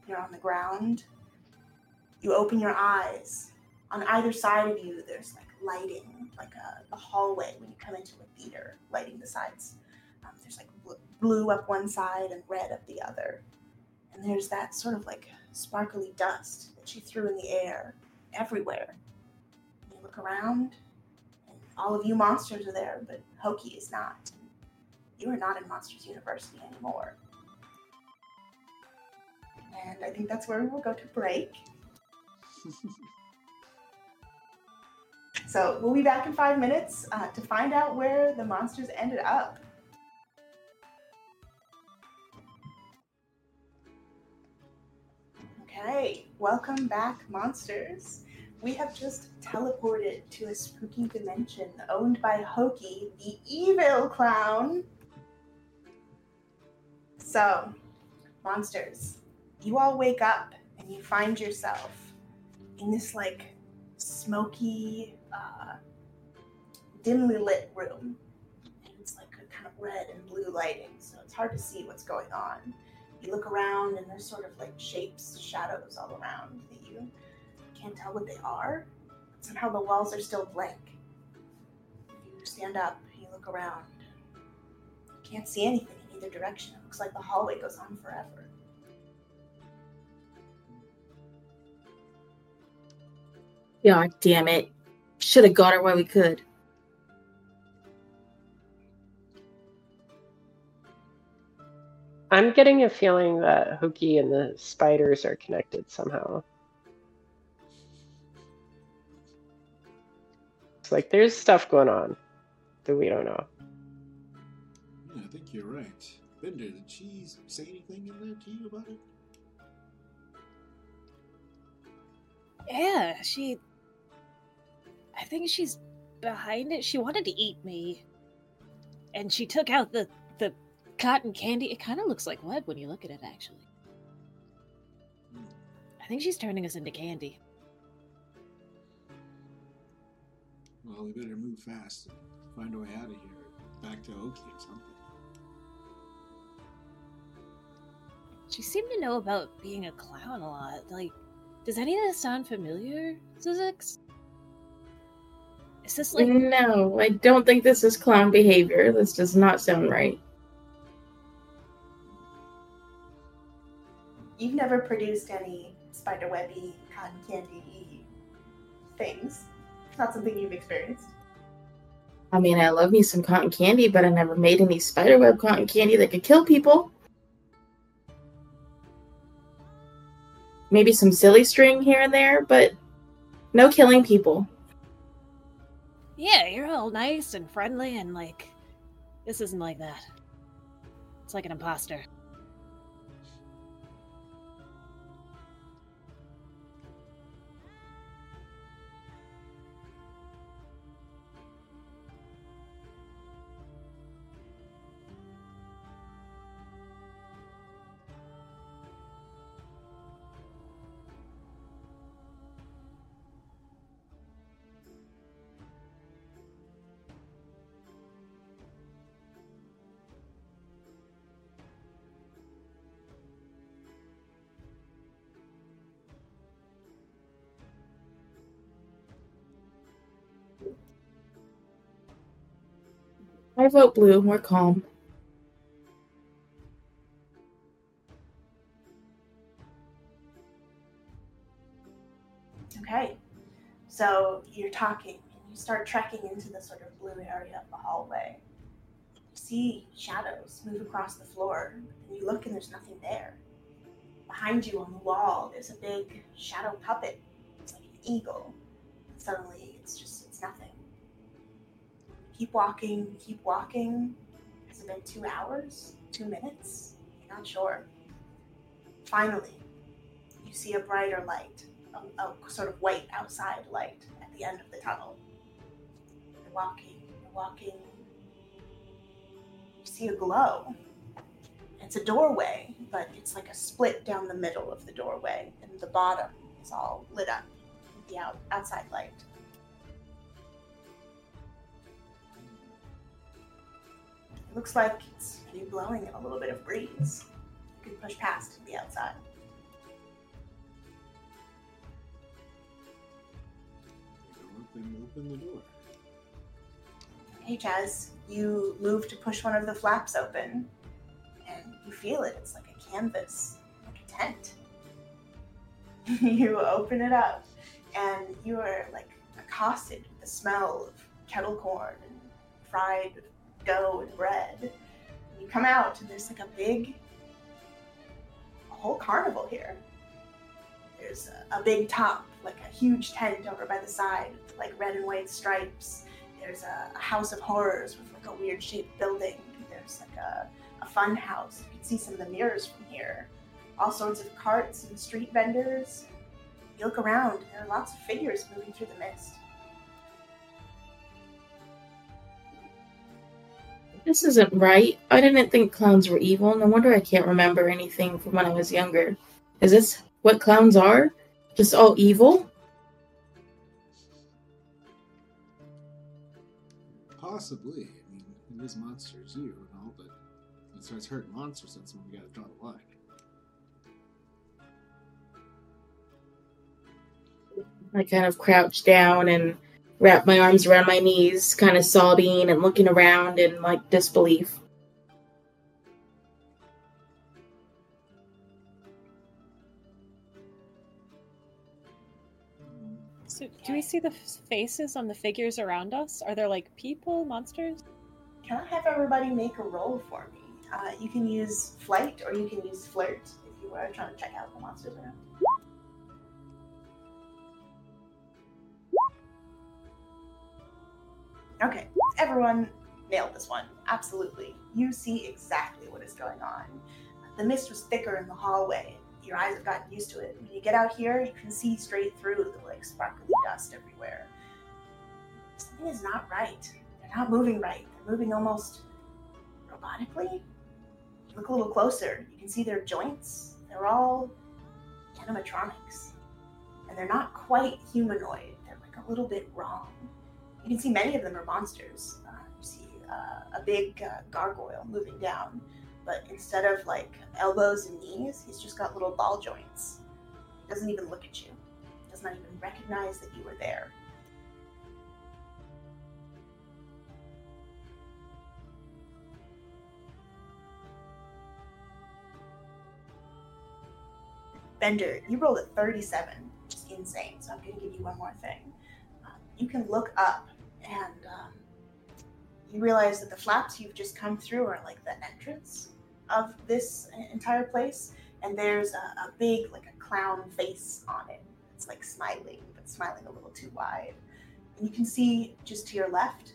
you're on the ground you open your eyes on either side of you, there's like lighting, like a, a hallway when you come into a theater, lighting the sides. Um, there's like bl- blue up one side and red up the other. And there's that sort of like sparkly dust that she threw in the air everywhere. You look around, and all of you monsters are there, but Hokey is not. You are not in Monsters University anymore. And I think that's where we'll go to break. So we'll be back in five minutes uh, to find out where the monsters ended up. Okay, welcome back, monsters. We have just teleported to a spooky dimension owned by Hokey, the evil clown. So, monsters, you all wake up and you find yourself in this like smoky, uh, dimly lit room. And it's like a kind of red and blue lighting, so it's hard to see what's going on. You look around, and there's sort of like shapes, shadows all around that you can't tell what they are. Somehow the walls are still blank. You stand up, you look around. You can't see anything in either direction. It looks like the hallway goes on forever. God damn it. Should have got her while we could. I'm getting a feeling that Hokey and the spiders are connected somehow. It's like there's stuff going on that we don't know. Yeah, I think you're right. Bender, did she say anything in there to you about it? Yeah, she. I think she's behind it. She wanted to eat me, and she took out the the cotton candy. It kind of looks like web when you look at it, actually. I think she's turning us into candy. Well, we better move fast and find a way out of here. Back to Oki or something. She seemed to know about being a clown a lot. Like, does any of this sound familiar, Zizix? Is this like no, I don't think this is clown behavior. This does not sound right. You've never produced any spiderwebby, cotton candy things. It's not something you've experienced. I mean, I love me some cotton candy, but I never made any spiderweb cotton candy that could kill people. Maybe some silly string here and there, but no killing people. Yeah, you're all nice and friendly and like this isn't like that. It's like an imposter. I vote blue. We're calm. Okay. So you're talking and you start trekking into the sort of blue area of the hallway. You see shadows move across the floor, and you look and there's nothing there. Behind you on the wall, there's a big shadow puppet. It's like an eagle. Suddenly, it's just. Keep walking, keep walking. Has it been two hours? Two minutes? Not sure. Finally, you see a brighter light a, a sort of white outside light at the end of the tunnel. You're walking, you're walking. You see a glow. It's a doorway, but it's like a split down the middle of the doorway, and the bottom is all lit up with the out, outside light. Looks like it's maybe blowing in a little bit of breeze. You can push past the outside. open the door. Hey, Chaz, you move to push one of the flaps open, and you feel it. It's like a canvas, like a tent. you open it up, and you are like accosted with the smell of kettle corn and fried dough and bread. And you come out, and there's like a big, a whole carnival here. There's a, a big top, like a huge tent over by the side, with like red and white stripes. There's a, a house of horrors with like a weird shaped building. There's like a, a fun house. You can see some of the mirrors from here. All sorts of carts and street vendors. You look around, there are lots of figures moving through the mist. This isn't right. I didn't think clowns were evil. No wonder I can't remember anything from when I was younger. Is this what clowns are? Just all evil? Possibly. I mean, it is monsters, you and all, but it starts hurting monsters, that's when we gotta draw the line. I kind of crouch down and wrap my arms around my knees, kind of sobbing and looking around in like disbelief. So, do we see the faces on the figures around us? Are there like people, monsters? Can I have everybody make a roll for me? Uh, you can use flight or you can use flirt if you are trying to check out the monsters around. Okay, everyone nailed this one. Absolutely. You see exactly what is going on. The mist was thicker in the hallway. Your eyes have gotten used to it. When you get out here, you can see straight through the like sparkly dust everywhere. Something is not right. They're not moving right. They're moving almost robotically. Look a little closer. You can see their joints. They're all animatronics. And they're not quite humanoid. They're like a little bit wrong. You can see many of them are monsters. Uh, you see uh, a big uh, gargoyle moving down, but instead of like elbows and knees, he's just got little ball joints. Doesn't even look at you. Does not even recognize that you were there. Bender, you rolled a 37, which is insane. So I'm going to give you one more thing. You can look up and um, you realize that the flaps you've just come through are like the entrance of this entire place. And there's a, a big, like a clown face on it. It's like smiling, but smiling a little too wide. And you can see just to your left,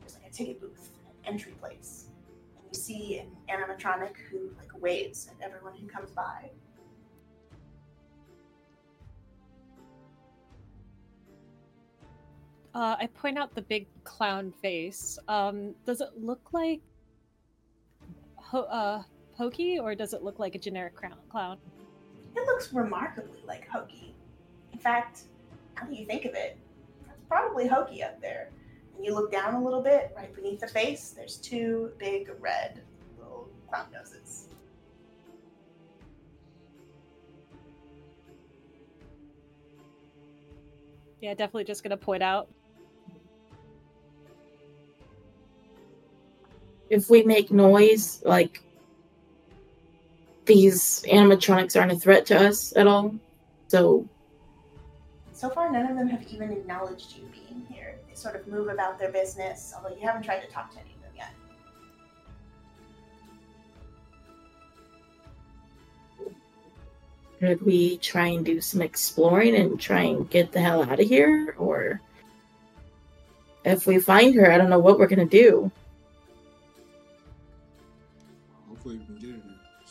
there's like a ticket booth, an entry place. And you see an animatronic who like waves at everyone who comes by. Uh, I point out the big clown face. Um, does it look like ho- uh, Hokey, or does it look like a generic clown? clown? It looks remarkably like Hokey. In fact, now that you think of it, that's probably Hokey up there. And you look down a little bit, right beneath the face, there's two big red little clown noses. Yeah, definitely just gonna point out. If we make noise, like these animatronics aren't a threat to us at all. So So far, none of them have even acknowledged you being here. They sort of move about their business, although you haven't tried to talk to any of them yet. could we try and do some exploring and try and get the hell out of here? Or if we find her, I don't know what we're gonna do.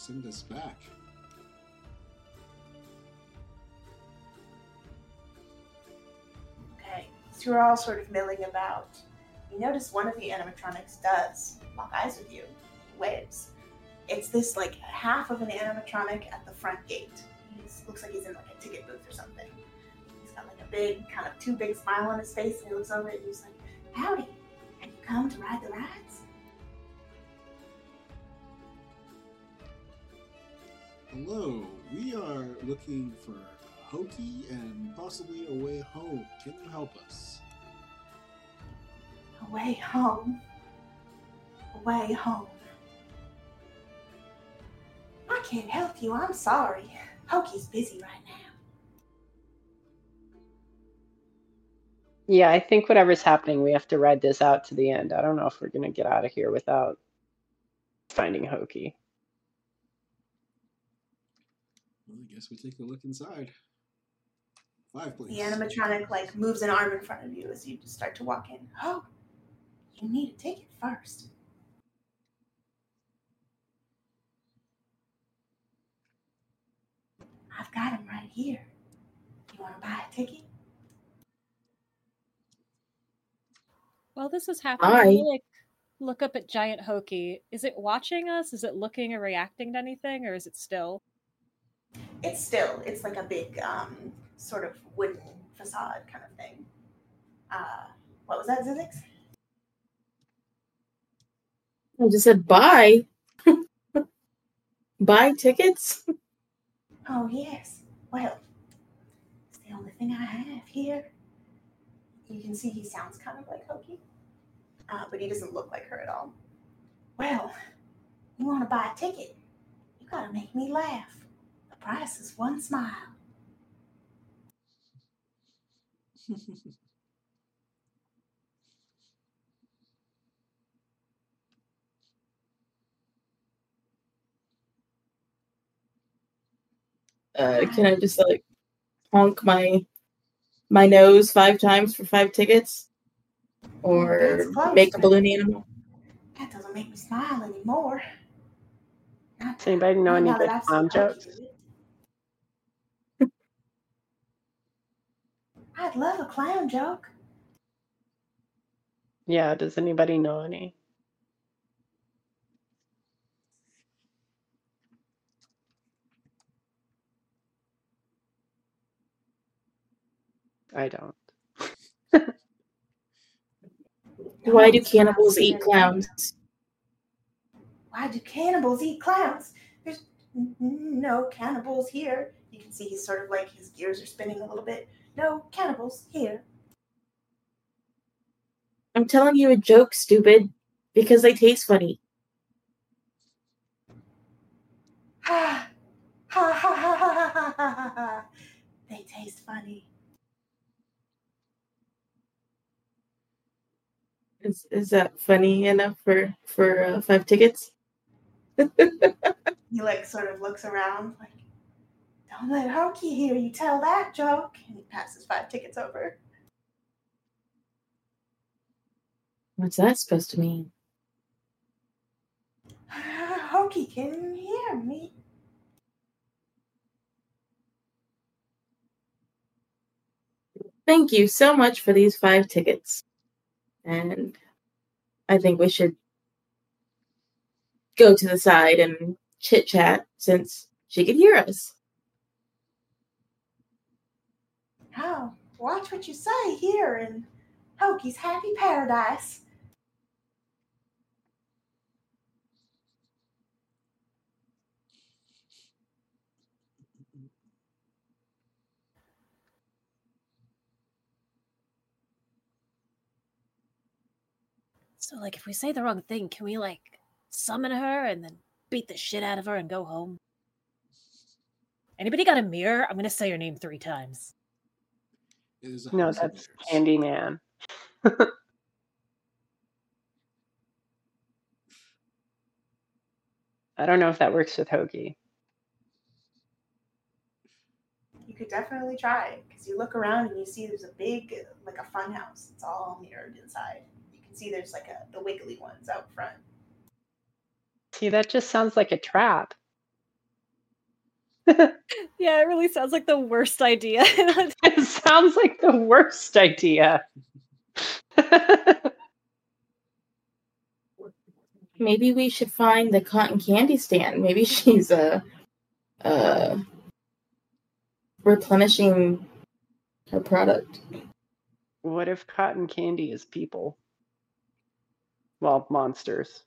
Send us back. Okay, so you're all sort of milling about. You notice one of the animatronics does lock eyes with you, waves. It's this like half of an animatronic at the front gate. He looks like he's in like a ticket booth or something. He's got like a big, kind of too big smile on his face, and he looks over and he's like, "Howdy, have you come to ride the rides?" Hello, we are looking for Hokey and possibly a way home. Can you help us? A way home. A Way home. I can't help you. I'm sorry. Hokey's busy right now. Yeah, I think whatever's happening, we have to ride this out to the end. I don't know if we're gonna get out of here without finding Hokey. Well, I guess we take a look inside. Five, please. The animatronic like moves an arm in front of you as you start to walk in. Oh, you need to take it first. I've got him right here. You want to buy a ticket? While this is happening, Hi. like look up at Giant Hokey. Is it watching us? Is it looking or reacting to anything, or is it still? It's still, it's like a big um, sort of wooden facade kind of thing. Uh, what was that, Zizix? I just said buy. buy tickets. Oh, yes. Well, it's the only thing I have here. You can see he sounds kind of like Hokey, uh, but he doesn't look like her at all. Well, you want to buy a ticket? You got to make me laugh. The price is one smile. Uh, can I just like honk my my nose five times for five tickets, or close, make a balloon animal? That doesn't make me smile anymore. Not, Does anybody know not any now that good I've clown jokes? it. I'd love a clown joke. Yeah, does anybody know any? I don't. Why do cannibals eat clowns? Why do cannibals eat clowns? There's n- n- no cannibals here. You can see he's sort of like his gears are spinning a little bit no cannibals here. I'm telling you a joke, stupid, because they taste funny. Ha! Ha ha ha ha ha ha ha! They taste funny. Is is that funny enough for for uh, five tickets? he like sort of looks around like don't let Hokey hear you tell that joke. And he passes five tickets over. What's that supposed to mean? Hokey can hear me. Thank you so much for these five tickets. And I think we should go to the side and chit chat since she can hear us. Oh, watch what you say here in Hokey's happy paradise. So, like, if we say the wrong thing, can we, like, summon her and then beat the shit out of her and go home? Anybody got a mirror? I'm gonna say her name three times. It is a No, that's mirrors. Candyman. I don't know if that works with Hokey. You could definitely try because you look around and you see there's a big, like a fun house. It's all mirrored inside. You can see there's like a the wiggly ones out front. See, that just sounds like a trap. Yeah, it really sounds like the worst idea. it sounds like the worst idea. Maybe we should find the cotton candy stand. Maybe she's uh uh replenishing her product. what if cotton candy is people? Well, monsters.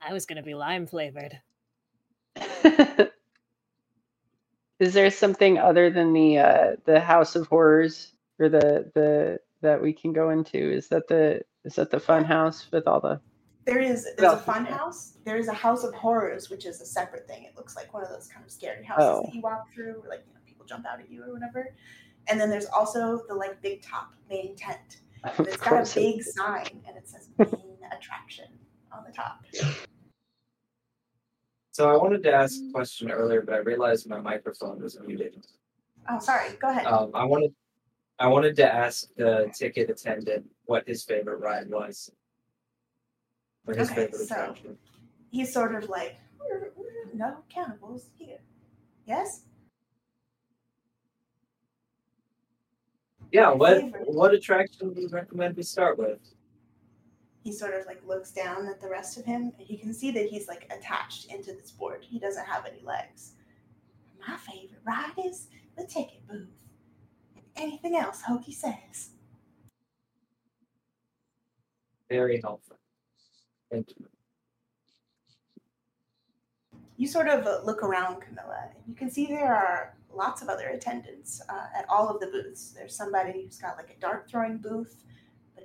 I was gonna be lime flavored. is there something other than the uh, the House of Horrors or the the that we can go into? Is that the is that the fun house with all the There is there's a fun house. There is a house of horrors, which is a separate thing. It looks like one of those kind of scary houses Oh. that you walk through, where like you know people jump out at you or whatever. And then there's also the like big top main tent. And it's got a course it- big sign and it says main attraction on the top. So I wanted to ask a question earlier, but I realized my microphone was muted. Oh, sorry. Go ahead. Um, I wanted, I wanted to ask the ticket attendant what his favorite ride was. Or his Okay, favorite so- attraction. He's sort of like, no cannibals here. Yes. Yeah, what favorite. what attraction do you recommend we start with? He sort of like looks down at the rest of him and you can see that he's like attached into this board. He doesn't have any legs. My favorite ride is the ticket booth. And anything else hokey says? Very helpful. Thank you. you sort of uh, look around camilla and you can see there are lots of other attendants uh, at all of the booths. There's somebody who's got like a dart throwing booth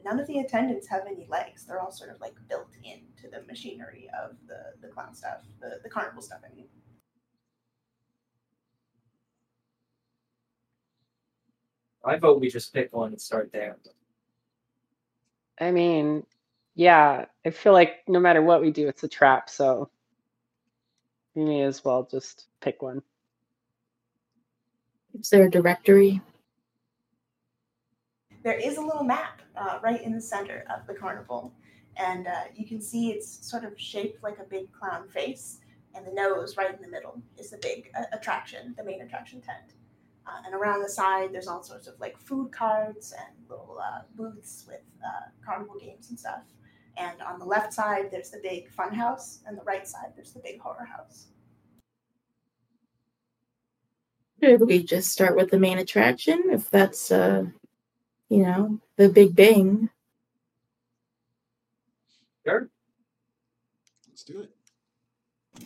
none of the attendants have any legs they're all sort of like built into the machinery of the the clown stuff the, the carnival stuff i mean I vote we just pick one and start there. I mean, yeah, I feel like no matter what we do, it's a trap. So we may as well just pick one. Is there a directory? There is a little map uh, right in the center of the carnival. And uh, you can see it's sort of shaped like a big clown face and the nose right in the middle is the big uh, attraction the main attraction tent. Uh, and around the side there's all sorts of like food carts and little uh, booths with uh, carnival games and stuff. And on the left side there's the big fun house and the right side there's the big horror house. Should we just start with the main attraction if that's uh you know, the Big Bang? Sure. Let's do it.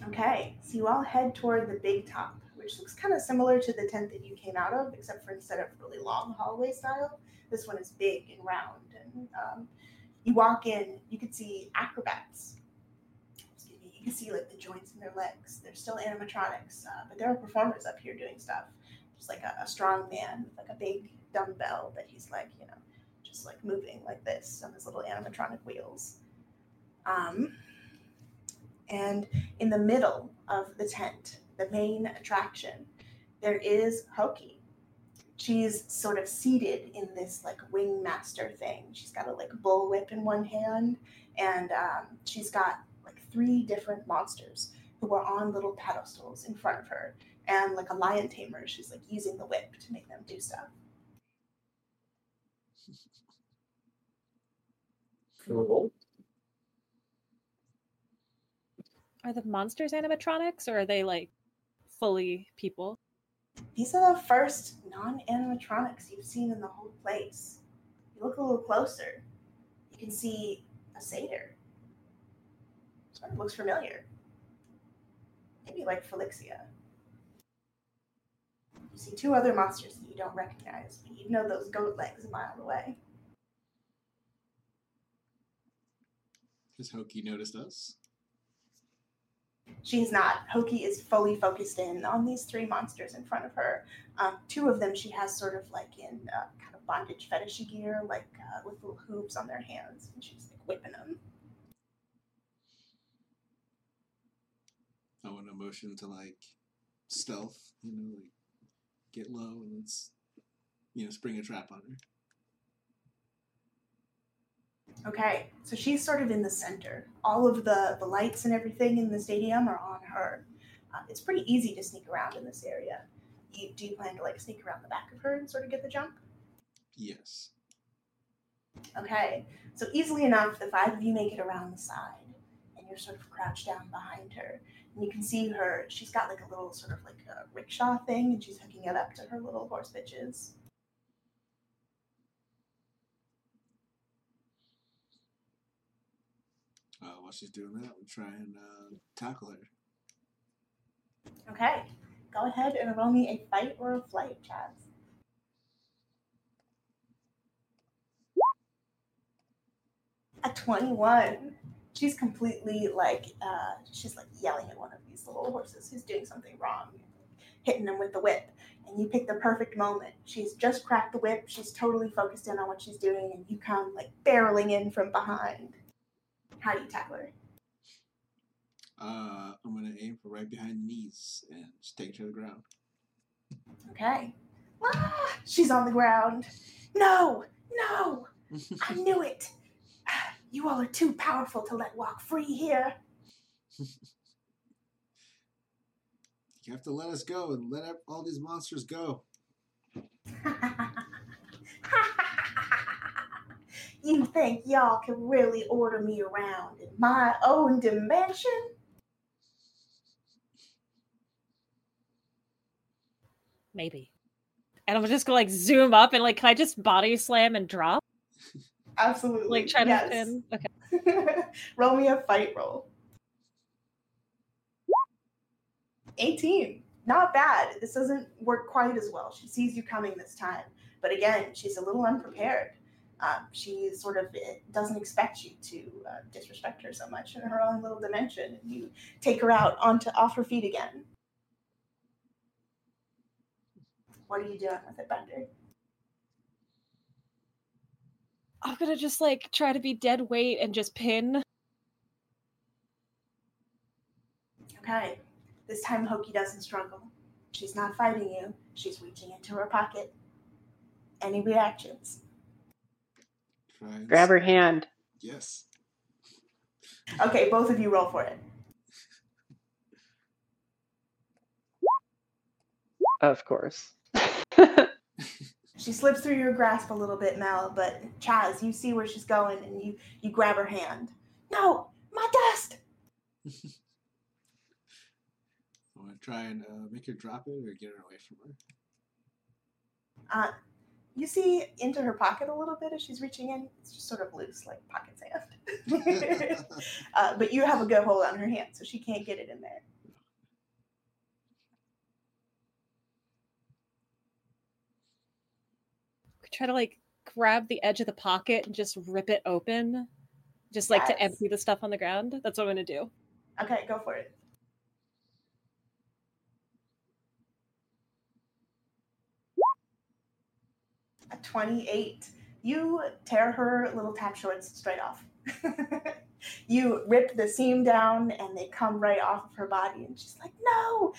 Okay, so you all head toward the big top, which looks kind of similar to the tent that you came out of, except for instead of really long hallway style, this one is big and round. And um, you walk in, you can see acrobats. Excuse me, you can see like the joints in their legs. They're still animatronics, uh, but there are performers up here doing stuff. Just like a, a strong man with like a big dumbbell that he's like, you know, just like moving like this on his little animatronic wheels. Um, and in the middle of the tent, the main attraction, there is Hokey. She's sort of seated in this like wingmaster thing. She's got a like bullwhip in one hand, and um, she's got like three different monsters who are on little pedestals in front of her, and like a lion tamer. She's like using the whip to make them do stuff. Cool. Are the monsters animatronics or are they like fully people? These are the first non-animatronics you've seen in the whole place. You look a little closer, you can see a satyr. Sort of looks familiar. Maybe like Felixia. You see two other monsters that you don't recognize, but you know those goat legs a mile away. Has Hokey noticed us? She's not. Hokey is fully focused in on these three monsters in front of her. Um, two of them she has sort of like in uh, kind of bondage fetishy gear, like uh, with little hooves on their hands, and she's like whipping them. I want a motion to like stealth, you know, like get low and let's, you know, spring a trap on her. Okay, so she's sort of in the center. All of the the lights and everything in the stadium are on her. Uh, it's pretty easy to sneak around in this area. You, do you plan to like sneak around the back of her and sort of get the jump? Yes. Okay, so easily enough, the five of you make it around the side, and you're sort of crouched down behind her, and you can see her. She's got like a little sort of like a rickshaw thing, and she's hooking it up to her little horse bitches. Uh, while she's doing that, we'll try and uh, tackle her. Okay, go ahead and roll me a fight or a flight, Chaz. A 21. She's completely like, uh, she's like yelling at one of these little horses who's doing something wrong, hitting them with the whip. And you pick the perfect moment. She's just cracked the whip. She's totally focused in on what she's doing, and you come like barreling in from behind. How do you tackle her? Uh, I'm gonna aim for right behind the knees and just take her to the ground. Okay. Ah, she's on the ground. No, no, I knew it. You all are too powerful to let walk free here. You have to let us go and let all these monsters go. you think y'all can really order me around in my own dimension? Maybe. And I'm just gonna like zoom up and like, can I just body slam and drop? Absolutely. Like try to yes. pin. Okay. roll me a fight roll. 18. Not bad. This doesn't work quite as well. She sees you coming this time. But again, she's a little unprepared. Um, she sort of eh, doesn't expect you to uh, disrespect her so much in her own little dimension. And You take her out onto off her feet again. What are you doing with it, Bender? I'm gonna just like try to be dead weight and just pin. Okay. This time Hokey doesn't struggle. She's not fighting you. She's reaching into her pocket. Any reactions? Try Grab her hand. Yes. Okay, both of you roll for it. Of course. She slips through your grasp a little bit, Mel, but Chaz, you see where she's going and you you grab her hand. No, my dust. I want to try and uh, make her drop it or get her away from her. Uh, you see into her pocket a little bit as she's reaching in. It's just sort of loose, like pocket sand. uh, but you have a good hold on her hand, so she can't get it in there. Try to like grab the edge of the pocket and just rip it open. Just like to empty the stuff on the ground. That's what I'm gonna do. Okay, go for it. A 28. You tear her little tap shorts straight off. you rip the seam down and they come right off of her body. And she's like, No,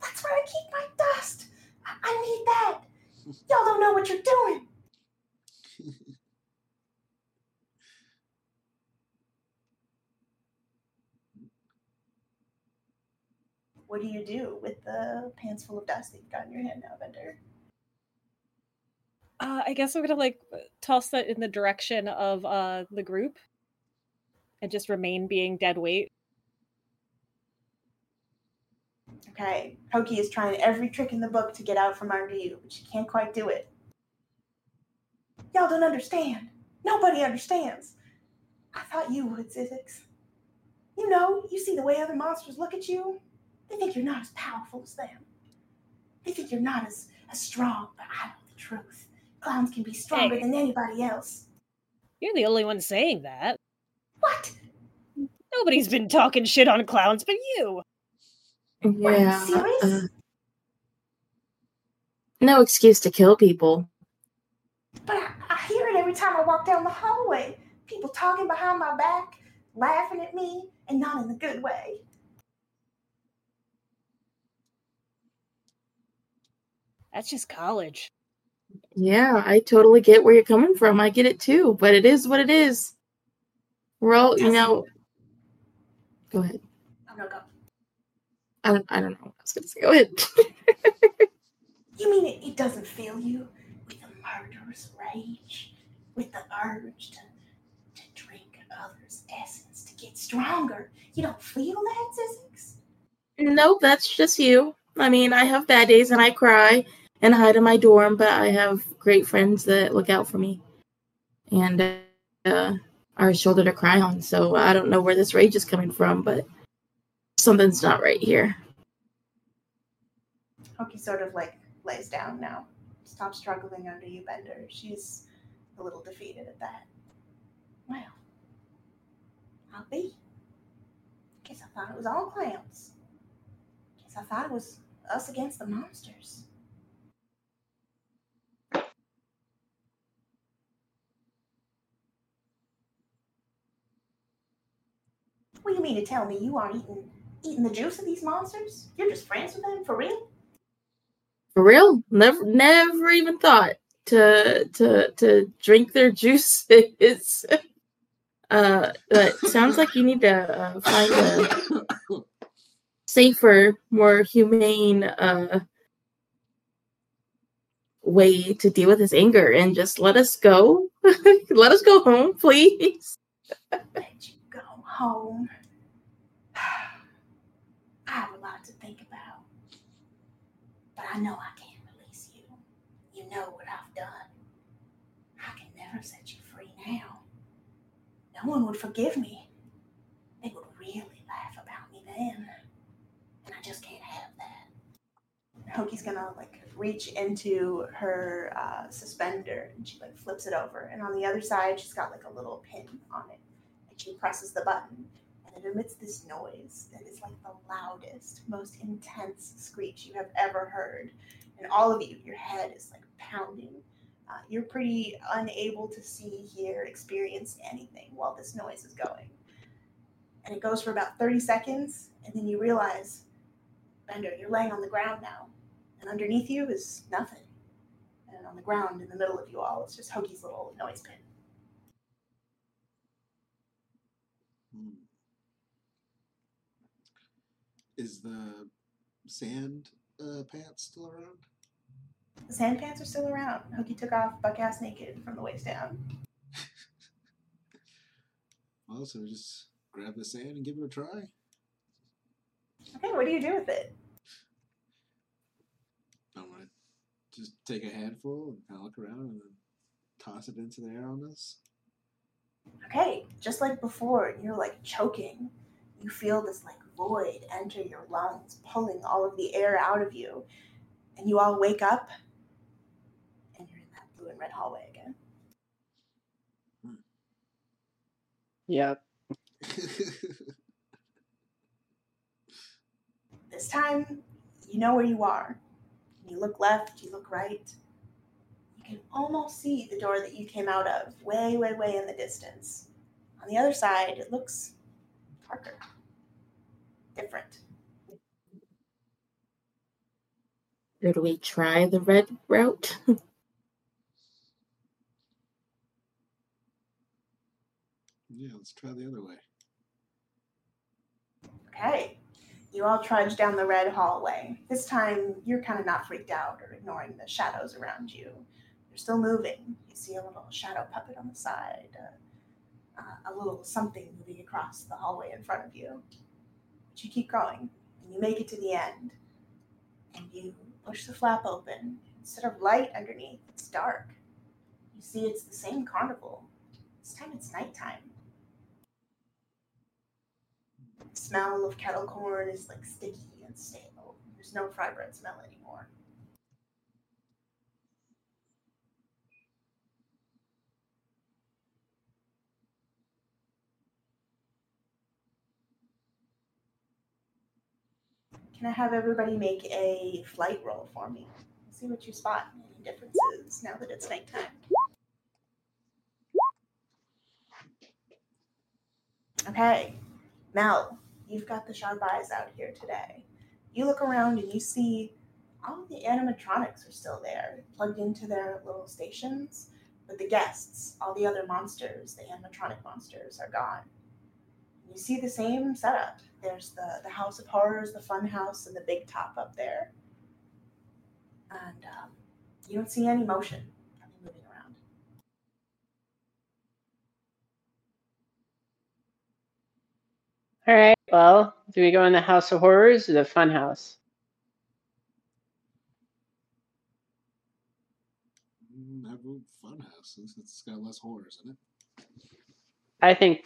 that's where I keep my dust. I, I need that. Y'all don't know what you're doing. What do you do with the pants full of dust that you've got in your hand now, Bender? Uh, I guess I'm gonna like toss that in the direction of uh the group, and just remain being dead weight. Okay, Hokey is trying every trick in the book to get out from under you, but she can't quite do it. Y'all don't understand. Nobody understands. I thought you would, Zizix. You know, you see the way other monsters look at you. They think you're not as powerful as them. They think you're not as, as strong, but I know the truth. Clowns can be stronger Hey. than anybody else. You're the only one saying that. What? Nobody's been talking shit on clowns but you. What, are you Yeah. serious? uh, no excuse to kill people. But I, I hear it every time I walk down the hallway. People talking behind my back, laughing at me, and not in the good way. That's just college. Yeah, I totally get where you're coming from. I get it too, but it is what it is. We're all, you know. Go ahead. I'm gonna go. I don't. I don't know. what I was gonna say. Go ahead. You mean it, it doesn't fill you with a murderous rage, with the urge to, to drink others' essence to get stronger? You don't feel that, Zizix? nope, that's just you. I mean, I have bad days and I cry and hide in my dorm, but I have great friends that look out for me and uh, are a shoulder to cry on. So I don't know where this rage is coming from, but something's not right here. Hokey sort of like lays down now. Stop struggling under you, Bender. She's a little defeated at that. Well, I'll be. Guess I thought it was all clowns. Guess I thought it was us against the monsters. What do you mean to tell me you aren't eating eating the juice of these monsters? You're just friends with them for real? For real? Never, never even thought to to to drink their juices. uh, but sounds like you need to uh, find a safer, more humane uh way to deal with his anger, and just let us go. let us go home, please. Let you go home. I have a lot to think about. But I know I can't release you. You know what I've done. I set you free now. No one would forgive me. They would really laugh about me then. And I just can't have that. Hokey's gonna like reach into her uh, suspender and she like flips it over. And on the other side, she's got like a little pin on it. And she presses the button and it emits this noise that is like the loudest, most intense screech you have ever heard. And all of you, your head is like pounding. Uh, you're pretty unable to see, hear, experience anything while this noise is going. And it goes for about 30 seconds, and then you realize, Bender, you're laying on the ground now. And underneath you is nothing. And on the ground in the middle of you all is just Hokey's little noise pin. Hmm. Is the sand uh, pants still around? The sand pants are still around. Hokey took off buck ass naked from the waist down. well Also, just grab the sand and give it a try. Okay, what do you do with it? I'm gonna just take a handful and kind of look around and then toss it into the air on us. Okay, just like before, you're like choking. You feel this like void enter your lungs, pulling all of the air out of you. And you all wake up in that blue and red hallway again. Yep. This time, you know where you are. You look left, you look right. You can almost see the door that you came out of, way, way, way in the distance. On the other side, it looks darker, different. Should we try the red route? yeah, let's try the other way. Okay. You all trudge down the red hallway. This time, you're kind of not freaked out or ignoring the shadows around you. You're still moving. You see a little shadow puppet on the side, uh, uh, a little something moving across the hallway in front of you. But you keep going, and you make it to the end. And you push the flap open. Instead of light underneath, it's dark. You see it's the same carnival. This time it's nighttime smell of kettle corn is like sticky and stale. There's no fry bread smell anymore. Can I have everybody make a flight roll for me? See what you spot. Any differences now that it's nighttime? Okay, Mel, you've got the eyes out here today. You look around and you see all of the animatronics are still there, plugged into their little stations, but the guests, all the other monsters, the animatronic monsters, are gone. You see the same setup. There's the, the House of Horrors, the Fun House, and the Big Top up there. And um, you don't see any motion moving around. All right. Well, do we go in the House of Horrors or the Fun House? Mm, have a fun house. It's- It's got less horrors in it. I think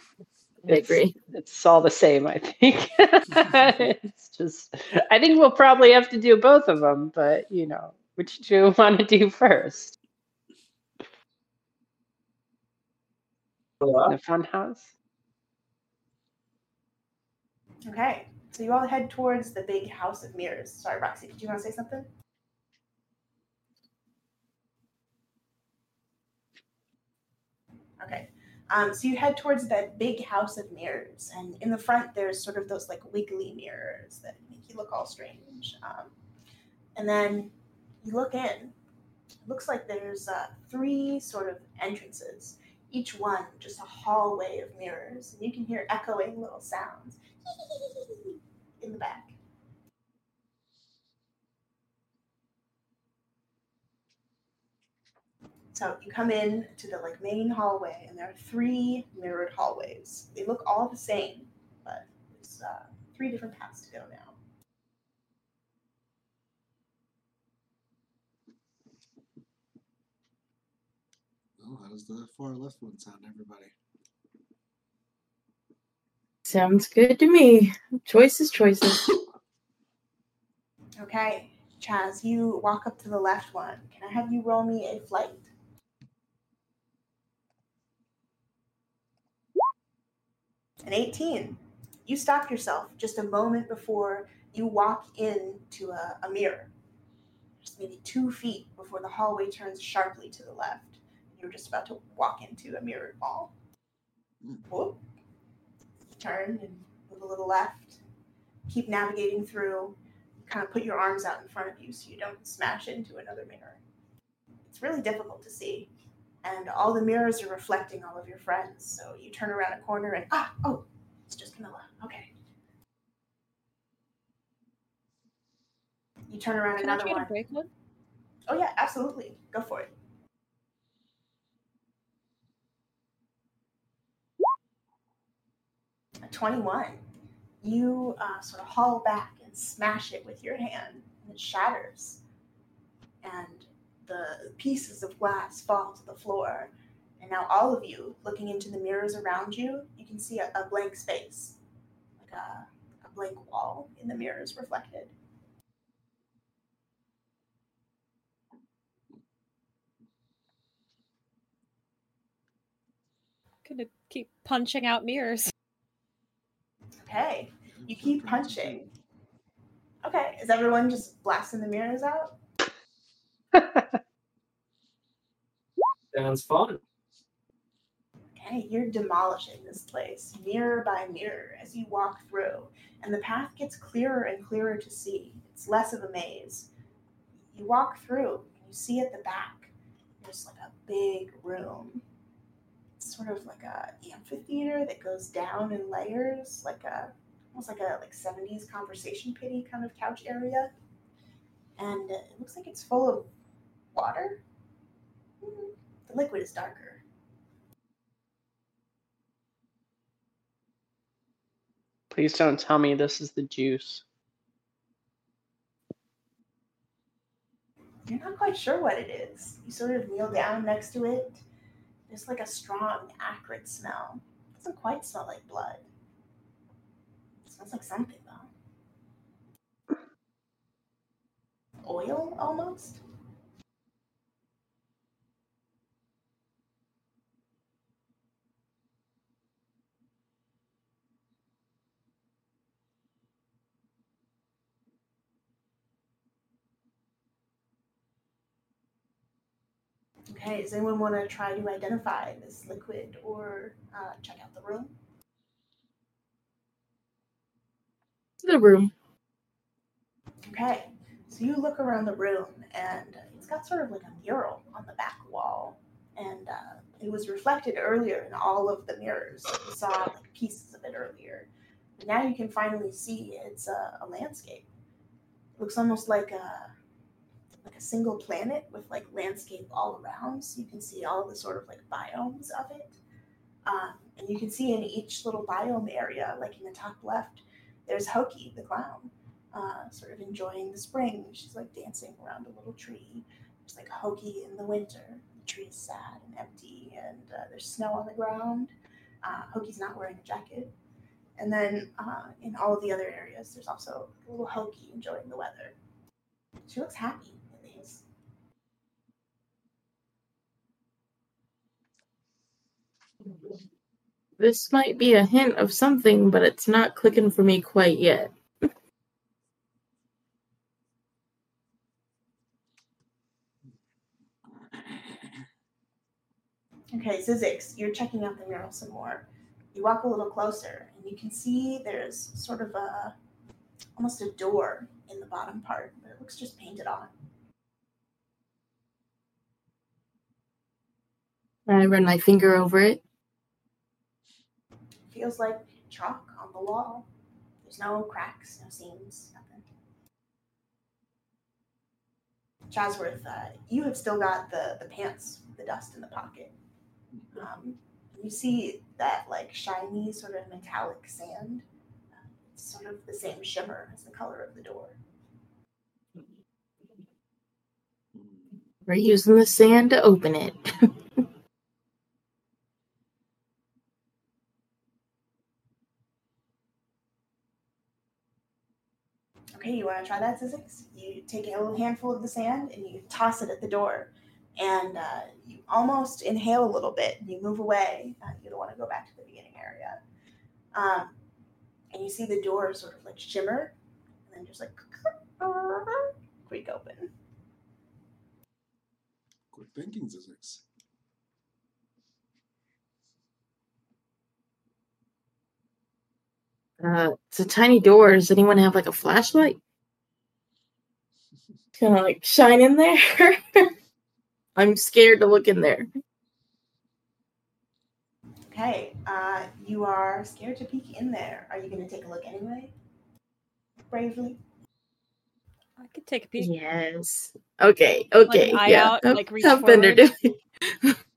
I it's, agree. it's all the same. I think it's just. I think we'll probably have to do both of them, but you know, which do you want to do first? Hello? The Fun House. Okay, so you all head towards the big house of mirrors. Sorry, Roxxie, did you want to say something? Okay, um, so you head towards that big house of mirrors, and in the front there's sort of those like wiggly mirrors that make you look all strange. Um, and then you look in. It looks like there's uh, three sort of entrances, each one just a hallway of mirrors, and you can hear echoing little sounds in the back. So you come in to the like main hallway, and there are three mirrored hallways. They look all the same, but there's uh, three different paths to go now. Oh, how does the far left one sound, everybody? Sounds good to me. Choices, choices. Okay, Chaz, you walk up to the left one. Can I have you roll me a flight? An 18. You stop yourself just a moment before you walk into a, a mirror. Just maybe two feet before the hallway turns sharply to the left. You're just about to walk into a mirrored wall. Whoop. Turn and move a little left. Keep navigating through. Kind of put your arms out in front of you so you don't smash into another mirror. It's really difficult to see. And all the mirrors are reflecting all of your friends. So you turn around a corner and, ah, oh, it's just Camilla. Okay. You turn around Can I try one. to break one? Oh yeah, absolutely. Go for it. 21. You uh, sort of haul back and smash it with your hand, and it shatters. And the pieces of glass fall to the floor. And now, all of you, looking into the mirrors around you, you can see a, a blank space, like a, a blank wall in the mirrors reflected. Gonna keep punching out mirrors. Okay. You keep punching. Okay. Is everyone just blasting the mirrors out? Sounds fun. Okay, you're demolishing this place mirror by mirror as you walk through, and the path gets clearer and clearer to see. It's less of a maze. You walk through, and you see at the back, there's like a big room. Sort of like a amphitheater that goes down in layers, like a almost like a like 70s conversation pity kind of couch area. And it looks like it's full of water. Mm, The liquid is darker. Please don't tell me this is the juice. You're not quite sure what it is. You sort of kneel down next to it. There's like a strong, acrid smell. It doesn't quite smell like blood. It smells like something though. Oil almost? Okay, does anyone want to try to identify this liquid or uh, check out the room? The room. Okay, so you look around the room and it's got sort of like a mural on the back wall. And uh, it was reflected earlier in all of the mirrors. You saw like pieces of it earlier. But now you can finally see it's a, a landscape. It looks almost like a like a single planet with like landscape all around. So you can see all the sort of like biomes of it. Um, and you can see in each little biome area, like in the top left, there's Hokey the clown uh, sort of enjoying the spring. She's like dancing around a little tree. There's like Hokey in the winter. The tree is sad and empty, and uh, there's snow on the ground. Uh, Hokey's not wearing a jacket. And then uh, in all of the other areas, there's also a little Hokey enjoying the weather. She looks happy in these. This might be a hint of something, but it's not clicking for me quite yet. Okay, Zizix, you're checking out the mural some more. You walk a little closer, and you can see there's sort of a almost a door in the bottom part, but it looks just painted on. I run my finger over it. Feels like chalk on the wall. There's no cracks, no seams, nothing. Chasworth, uh, you have still got the, the pants, the dust in the pocket. Um, you see that like shiny sort of metallic sand. Uh, it's sort of the same shimmer as the color of the door. We're using the sand to open it. Okay, you want to try that, Zizix? You take a little handful of the sand and you toss it at the door, and uh, you almost inhale a little bit. And you move away. Uh, you don't want to go back to the beginning area. Um, and you see the door sort of like shimmer, and then just like creak open. Quick thinking, Zizix. Uh, it's a tiny door. Does anyone have like a flashlight? Kind of like shine in there. I'm scared to look in there. Okay, uh, you are scared to peek in there. Are you going to take a look anyway? Bravely. I could take a peek. Yes. Okay. Okay. eye yeah. out, Have- like, reach have Bender forward?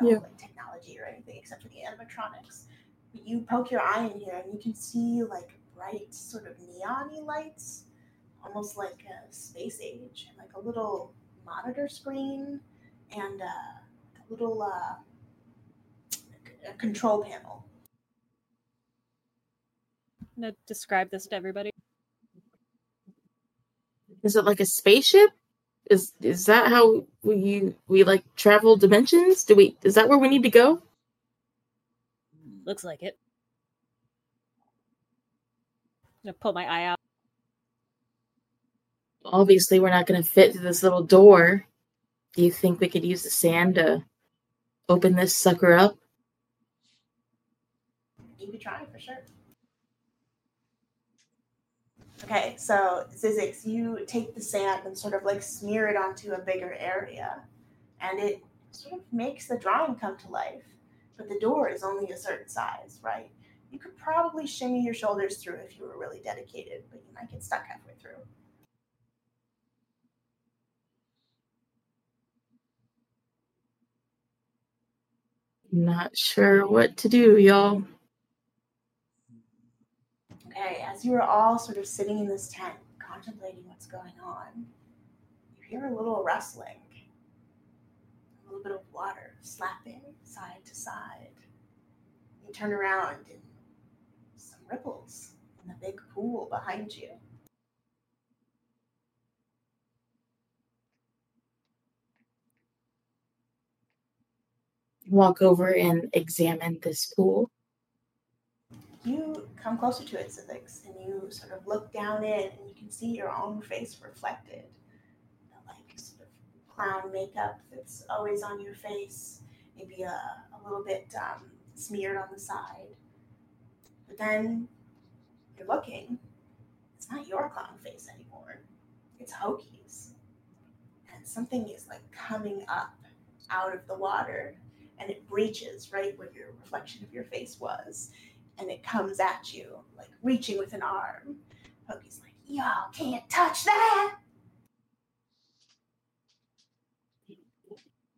No Yeah. like technology or anything except for the animatronics. But you poke your eye in here and you can see like bright sort of neon lights, almost like a space age, and like a little monitor screen and uh, a little uh, a control panel. I'm gonna describe this to everybody. Is it like a spaceship? Is is that how we we like travel dimensions? Do we? Is that where we need to go? Looks like it. I'm gonna pull my eye out. Obviously, we're not going to fit through this little door. Do you think we could use the sand to open this sucker up? You could try for sure. Okay, so Zizix, you take the sand and sort of like smear it onto a bigger area, and it sort of makes the drawing come to life. But the door is only a certain size, right? You could probably shimmy your shoulders through if you were really dedicated, but you might get stuck halfway through. Not sure what to do, y'all. As you are all sort of sitting in this tent, contemplating what's going on, you hear a little rustling, a little bit of water slapping side to side. You turn around and some ripples in the big pool behind you. Walk over and examine this pool. You come closer to it, Zizix, and you sort of look down in and you can see your own face reflected. The like sort of clown makeup that's always on your face, maybe a, a little bit um, smeared on the side. But then you're looking, it's not your clown face anymore. It's Hokey's. And something is like coming up out of the water and it breaches right where your reflection of your face was and it comes at you, like reaching with an arm. Pokey's like, y'all can't touch that.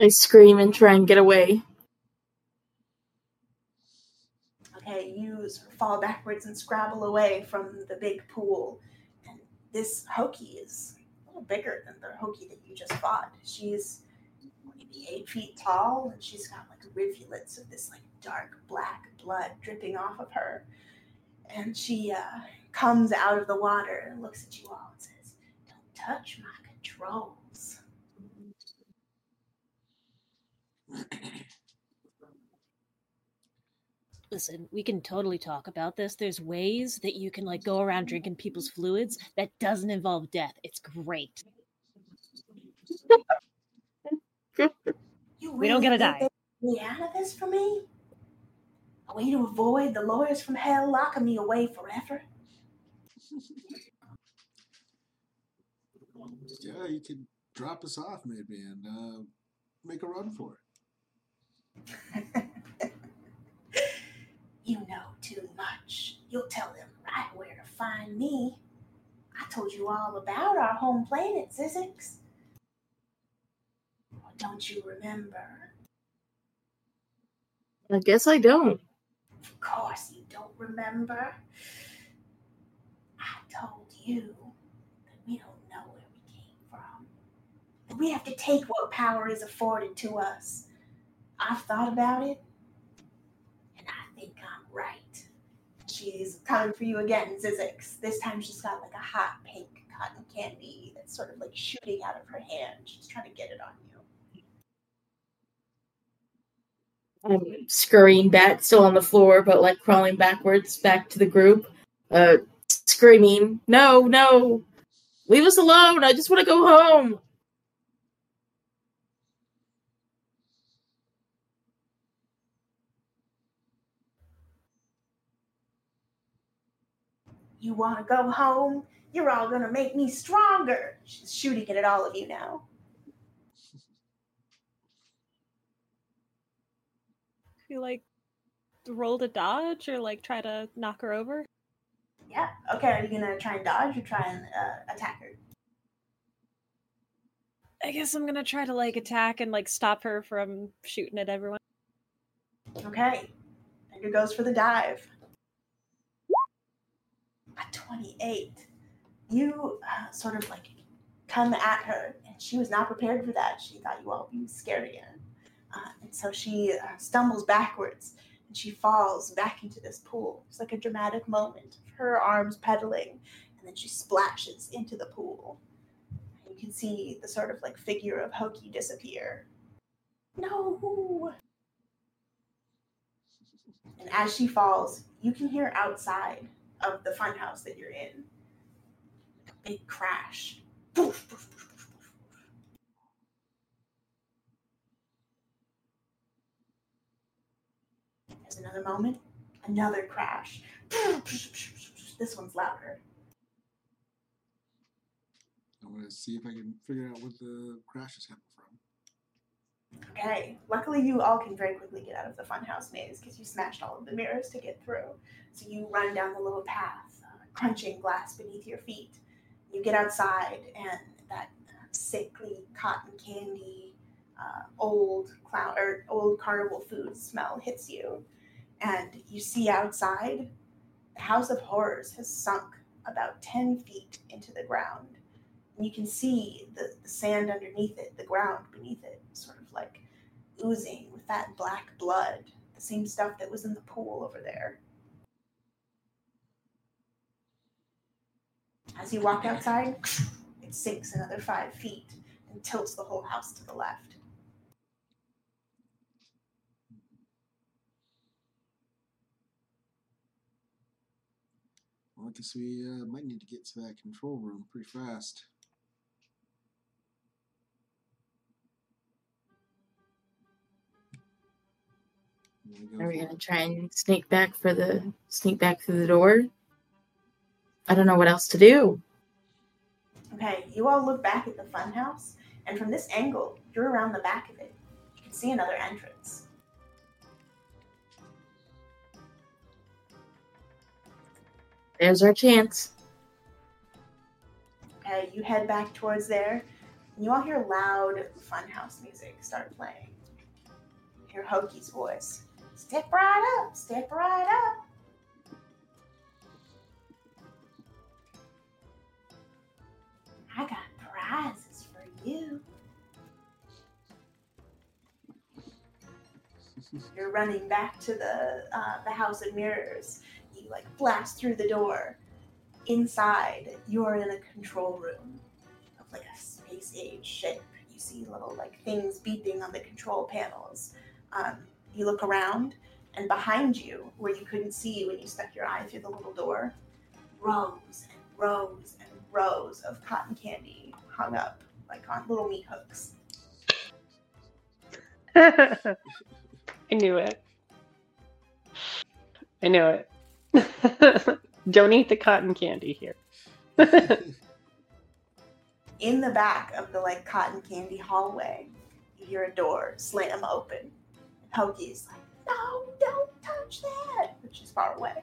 I scream and try and get away. Okay, you fall backwards and scrabble away from the big pool. And this Hokey is a little bigger than the Hokey that you just fought. She's maybe eight feet tall, and she's got like rivulets of this like dark black blood dripping off of her. And she uh, comes out of the water and looks at you all and says, Don't touch my controls. Listen, we can totally talk about this. There's ways that you can like go around drinking people's fluids that doesn't involve death. It's great. You We don't gotta die. there's out of this for me? A way to avoid the lawyers from hell locking me away forever? Yeah, you could drop us off maybe and uh, make a run for it. you know too much. You'll tell them right where to find me. I told you all about our home planet, Zizix. Don't you remember? I guess I don't. Of course you don't remember. I told you that we don't know where we came from. That we have to take what power is afforded to us. I've thought about it, and I think I'm right. She's coming for you again, Zizix. This time she's got like a hot pink cotton candy that's sort of like shooting out of her hand. She's trying to get it on you. I'm scurrying back, still on the floor, but like crawling backwards back to the group, uh, screaming, "No, no, leave us alone! I just want to go home." You want to go home? You're all going to make me stronger. She's shooting it at all of you now. You like roll to dodge or like try to knock her over? Yeah. Okay. Are you gonna try and dodge or try and uh, attack her? I guess I'm gonna try to like attack and like stop her from shooting at everyone. Okay. Edgar goes for the dive. A twenty-eight. You uh, sort of like come at her, and she was not prepared for that. She thought you all would be scared again, uh, and so she uh, stumbles backwards and she falls back into this pool. It's like a dramatic moment of her arms pedaling, and then she splashes into the pool. You can see the sort of like figure of Hokey disappear. No. And as she falls, you can hear outside of the funhouse that you're in a big crash. Poof, poof, poof. There's another moment, another crash. This one's louder. I'm gonna see if I can figure out where the crash is coming from. Okay. Luckily, you all can very quickly get out of the funhouse maze because you smashed all of the mirrors to get through. So you run down the little path, uh, crunching glass beneath your feet. You get outside, and that uh, sickly cotton candy, uh, old clown or old carnival food smell hits you, and you see outside, the House of Horrors has sunk about ten feet into the ground. And you can see the, the sand underneath it, the ground beneath it, sort of like oozing with that black blood, the same stuff that was in the pool over there. As you walk outside, it sinks another five feet and tilts the whole house to the left. Well, I guess we uh, might need to get to that control room pretty fast. Go Are we gonna try and sneak back for the sneak back through the door? I don't know what else to do. Okay, you all look back at the funhouse, and from this angle, you're around the back of it. You can see another entrance. There's our chance. Okay, you head back towards there. And you all hear loud funhouse music start playing. You hear Hokey's voice. Step right up, step right up. I got prizes for you. You're running back to the uh, the house of mirrors. Like blast through the door. Inside, you are in a control room of like a space age ship. You see little like things beeping on the control panels. Um, you look around, and behind you, where you couldn't see when you stuck your eye through the little door, rows and rows and rows of cotton candy hung up like on little meat hooks. I knew it. I knew it. Don't eat the cotton candy here. In the back of the like cotton candy hallway, you hear a door slam open. Hokey's like, "No, don't touch that," which is far away. I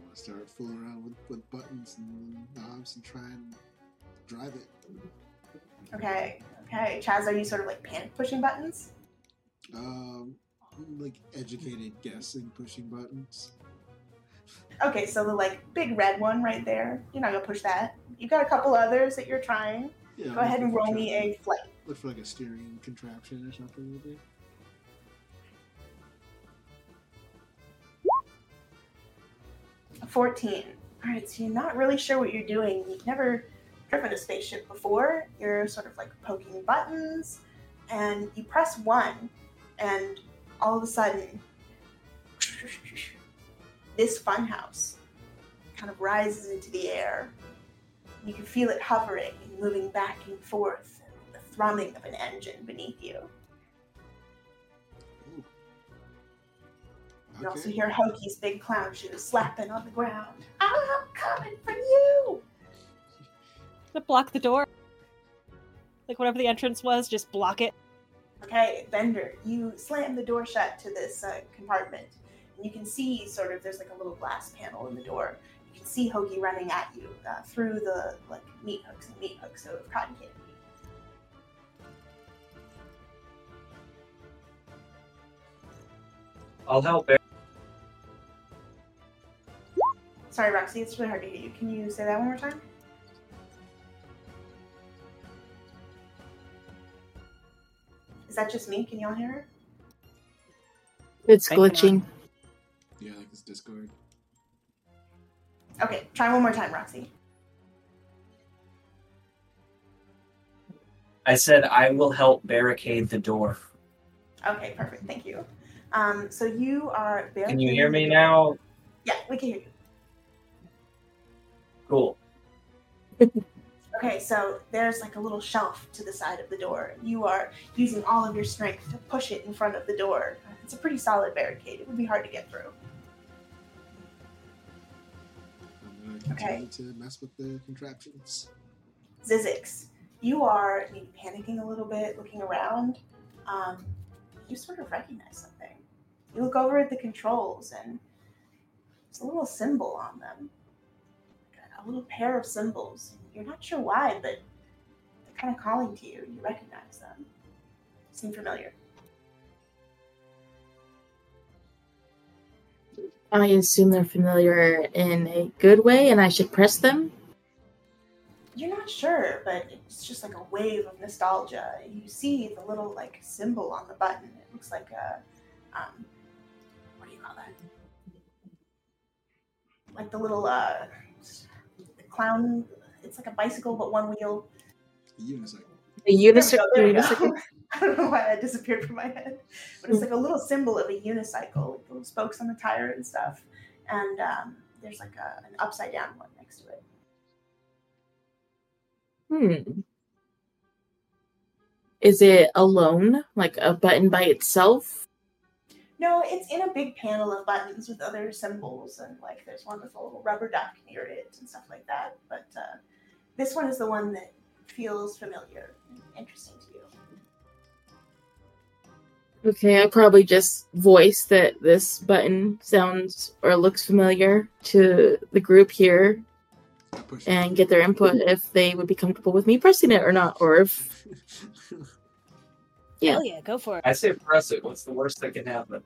want to start fooling around with, with buttons and knobs and try and drive it. Okay, okay. Chaz, are you sort of like panic pushing buttons? Um, like educated guessing, pushing buttons. Okay, so the like big red one right there, you're not gonna push that. You've got a couple others that you're trying. Yeah, Go ahead and roll me a flight. Look for like a steering contraption or something. Maybe. 14. All right, so you're not really sure what you're doing. You've never driven a spaceship before. You're sort of like poking buttons, and you press one, and all of a sudden, this funhouse kind of rises into the air. You can feel it hovering and moving back and forth, the thrumming of an engine beneath you. Ooh. You also hear Hokey's big clown shoes slapping on the ground. I'm coming for you! To block the door. Like whatever the entrance was, just block it. Okay, Bender, you slam the door shut to this uh, compartment, and you can see sort of there's like a little glass panel in the door. You can see Hokey running at you uh, through the like meat hooks and meat hooks of cotton candy. I'll help. Bear. Sorry, Roxxie, it's really hard to hear you. Can you say that one more time? Is that just me? Can y'all hear her? It's I cannot. glitching. Yeah, like it's Discord. Okay, try one more time, Roxxie. I said I will help barricade the door. Okay, perfect. Thank you. Um, so you are. Can you hear me now? Yeah, we can hear you. Cool. Okay, so there's like a little shelf to the side of the door. You are using all of your strength to push it in front of the door. It's a pretty solid barricade. It would be hard to get through. I'm gonna Okay. continue to mess with the contraptions. Zizix, you are maybe panicking a little bit, looking around. Um, you sort of recognize something. You look over at the controls, and there's a little symbol on them. A little pair of symbols. You're not sure why, but they're kind of calling to you. You recognize them. Seem familiar. I assume they're familiar in a good way and I should press them. You're not sure, but it's just like a wave of nostalgia. You see the little like symbol on the button. It looks like a um, what do you call that? Like the little uh, the clown. It's like a bicycle, but one wheel. A unicycle. A There we unicycle. go, there we go. I don't know why that disappeared from my head, but it's like a little symbol of a unicycle, with little spokes on the tire and stuff. And um, there's like a, an upside down one next to it. Hmm. Is it alone, like a button by itself? No, it's in a big panel of buttons with other symbols, and like there's one with a little rubber duck near it and stuff like that. But uh, this one is the one that feels familiar and interesting to you. Okay, I probably just voice that this button sounds or looks familiar to the group here. And get their input if they would be comfortable with me pressing it or not, or if Yeah. Hell yeah, go for it. I say press it. What's the worst that can happen?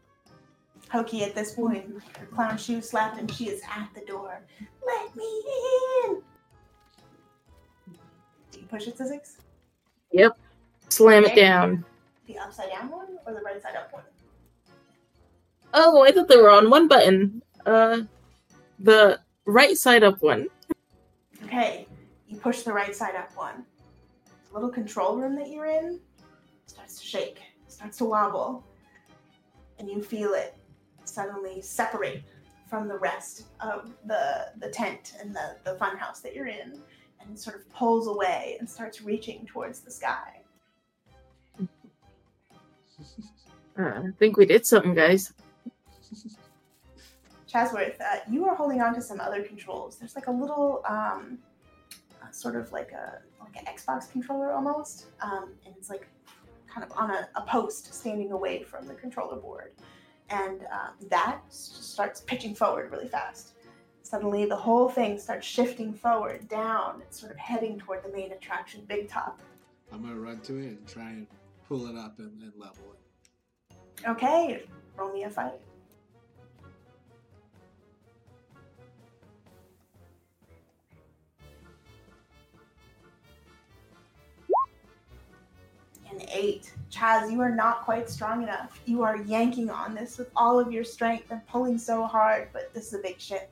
Hokey at this point, her clown shoe slapped and she is at the door. Let me in! Push it to six? Yep. slam it down. The upside down one or the right side up one? Oh, I thought they were on one button. Uh, the right side up one. Okay, you push the right side up one. The little control room that you're in starts to shake, starts to wobble, and you feel it suddenly separate from the rest of the the tent and the, the fun house that you're in, and sort of pulls away and starts reaching towards the sky. Uh, I think we did something, guys. Chasworth, uh, you are holding on to some other controls. There's like a little, um, uh, sort of like a like an Xbox controller almost, um, and it's like kind of on a, a post standing away from the controller board, and um, that starts pitching forward really fast. Suddenly, the whole thing starts shifting forward, down, and sort of heading toward the main attraction, Big Top. I'm gonna run to it and try and pull it up and, and level it. Okay, roll me a fight. An eight. Chaz, you are not quite strong enough. You are yanking on this with all of your strength and pulling so hard, but this is a big ship.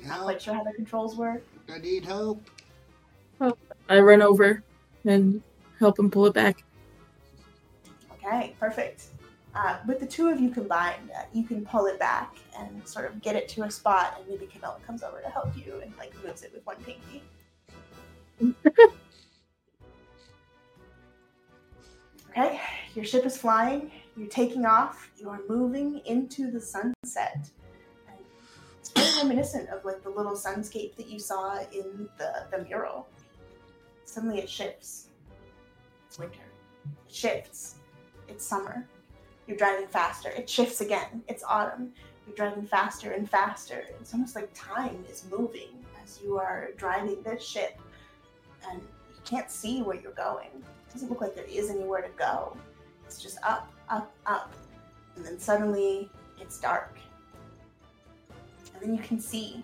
And you're not quite sure how the controls work. I need help. I run over and help him pull it back. Okay, perfect. Uh, with the two of you combined, uh, you can pull it back and sort of get it to a spot, and maybe Camilla comes over to help you and like moves it with one pinky. okay, your ship is flying. You're taking off. You are moving into the sunset. It's very reminiscent of like the little sunscape that you saw in the, the mural. Suddenly, it shifts. It's winter. It shifts. It's summer. You're driving faster. It shifts again. It's autumn. You're driving faster and faster. It's almost like time is moving as you are driving this ship. And you can't see where you're going. It doesn't look like there is anywhere to go. It's just up, up, up. And then suddenly it's dark. And then you can see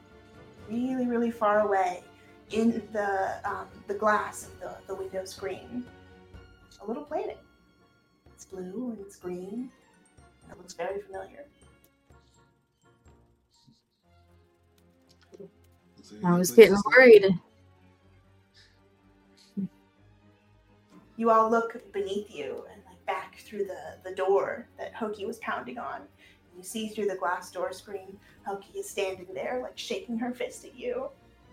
really, really far away in the um, the glass of the, the window screen a little planet. It's blue and it's green. And it looks very familiar. I was getting worried. You all look beneath you and like back through the, the door that Hokey was pounding on. And you see through the glass door screen, Hokey is standing there, like shaking her fist at you.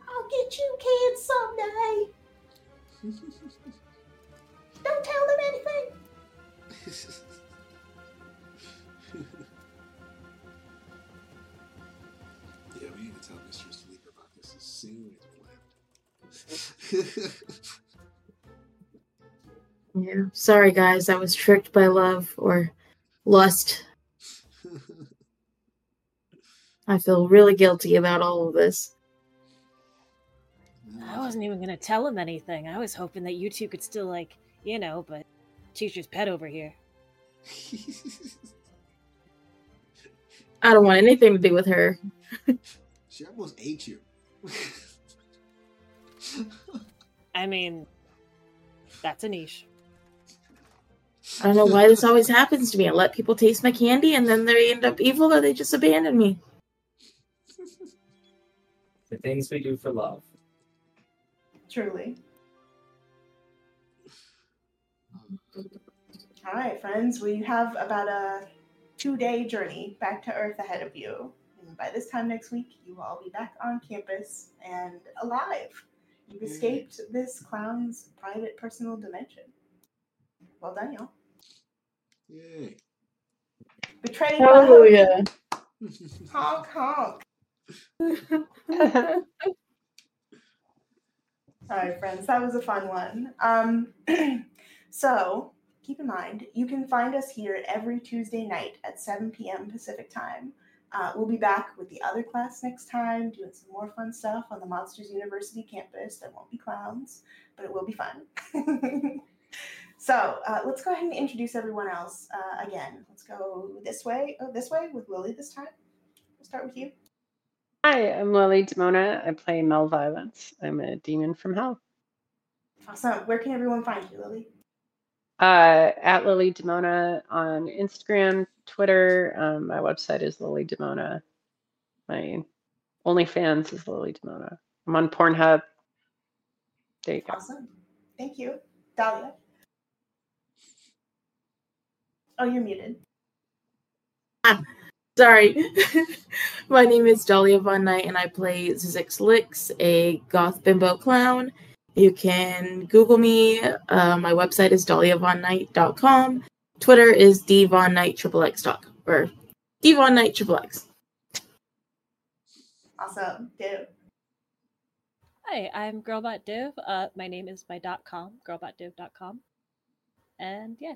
I'll get you kids someday. Don't tell them anything. yeah, we need to tell Mistress Leader about this as soon as we land. Yeah. Sorry, guys. I was tricked by love or lust. I feel really guilty about all of this. I wasn't even gonna tell him anything. I was hoping that you two could still like, you know, but teacher's pet over here. I don't want anything to do with her. she almost ate you. I mean, that's a niche. I don't know why this always happens to me. I let people taste my candy and then they end up evil or they just abandon me. The things we do for love. Truly. All right, friends, we have about a two day journey back to Earth ahead of you. And by this time next week, you will all be back on campus and alive. You've escaped this clown's private personal dimension. Well done, y'all. Yay. Betrayed Oh, love. yeah. Honk, honk. Right, friends, that was a fun one. Um, so keep in mind, you can find us here every Tuesday night at 7 p.m. Pacific time. Uh, we'll be back with the other class next time, doing some more fun stuff on the Monsters University campus. There won't be clowns, but it will be fun. so uh, let's go ahead and introduce everyone else uh, again. Let's go this way. Oh, this way with Lilly this time. We'll start with you. Hi, I'm Lilly Demona. I play Mel Violence. I'm a demon from hell. Awesome. Where can everyone find you, Lilly? Uh, at Lilly Demona on Instagram, Twitter. Um, my website is Lilly Demona. My OnlyFans is Lilly Demona. I'm on Pornhub. There you go. Awesome. Thank you. Dahlia. Oh, you're muted. Sorry. My name is Dahlia Von Knight, and I play Zizix Licks, a goth bimbo clown. You can Google me. Uh, my website is dahliavonknight.com. Twitter is dvonknight.xx. Or dvonknight.xx. Awesome. Div. Hi, I'm Girlbot Div. Uh, my name is my dot com, girlbotdiv.com. And yeah,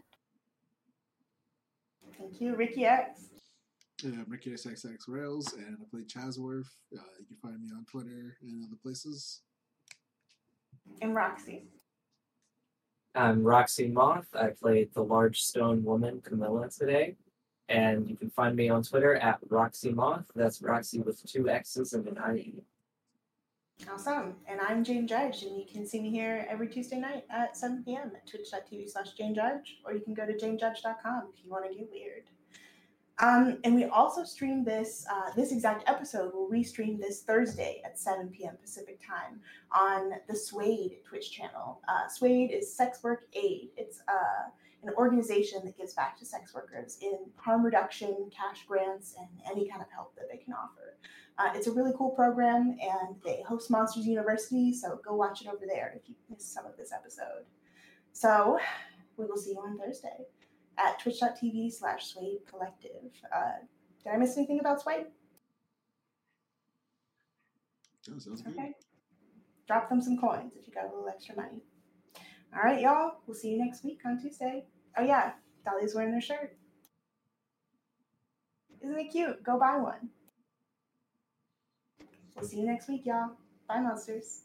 Thank you. Ricky X. Uh, Ricky SXX Rails, and I play Chasworth. Uh, you can find me on Twitter and other places. And Roxxie. I'm Roxxie Moth. I played the large stone woman Camilla today. And you can find me on Twitter at Roxxie Moth. That's Roxxie with two X's and an I. Awesome. And I'm Jane Judge, and you can see me here every Tuesday night at 7 p.m. at twitch.tv slash Jane Judge, or you can go to janejudge.com if you want to get weird. Um, and we also stream this, uh, this exact episode, we'll restream this Thursday at 7 p.m. Pacific time on the Suede Twitch channel. Uh, Suede is Sex Work Aid. It's uh, an organization that gives back to sex workers in harm reduction, cash grants, and any kind of help that they can offer. Uh, it's a really cool program, and they host Monsters University, so go watch it over there if you missed some of this episode. So we will see you on Thursday at twitch.tv slash Suede Collective. Uh, did I miss anything about Suede? Oh, sounds good. Drop them some coins if you got a little extra money. All right, y'all. We'll see you next week on Tuesday. Oh, yeah. Dolly's wearing their shirt. Isn't it cute? Go buy one. We'll see you next week, y'all. Bye, monsters.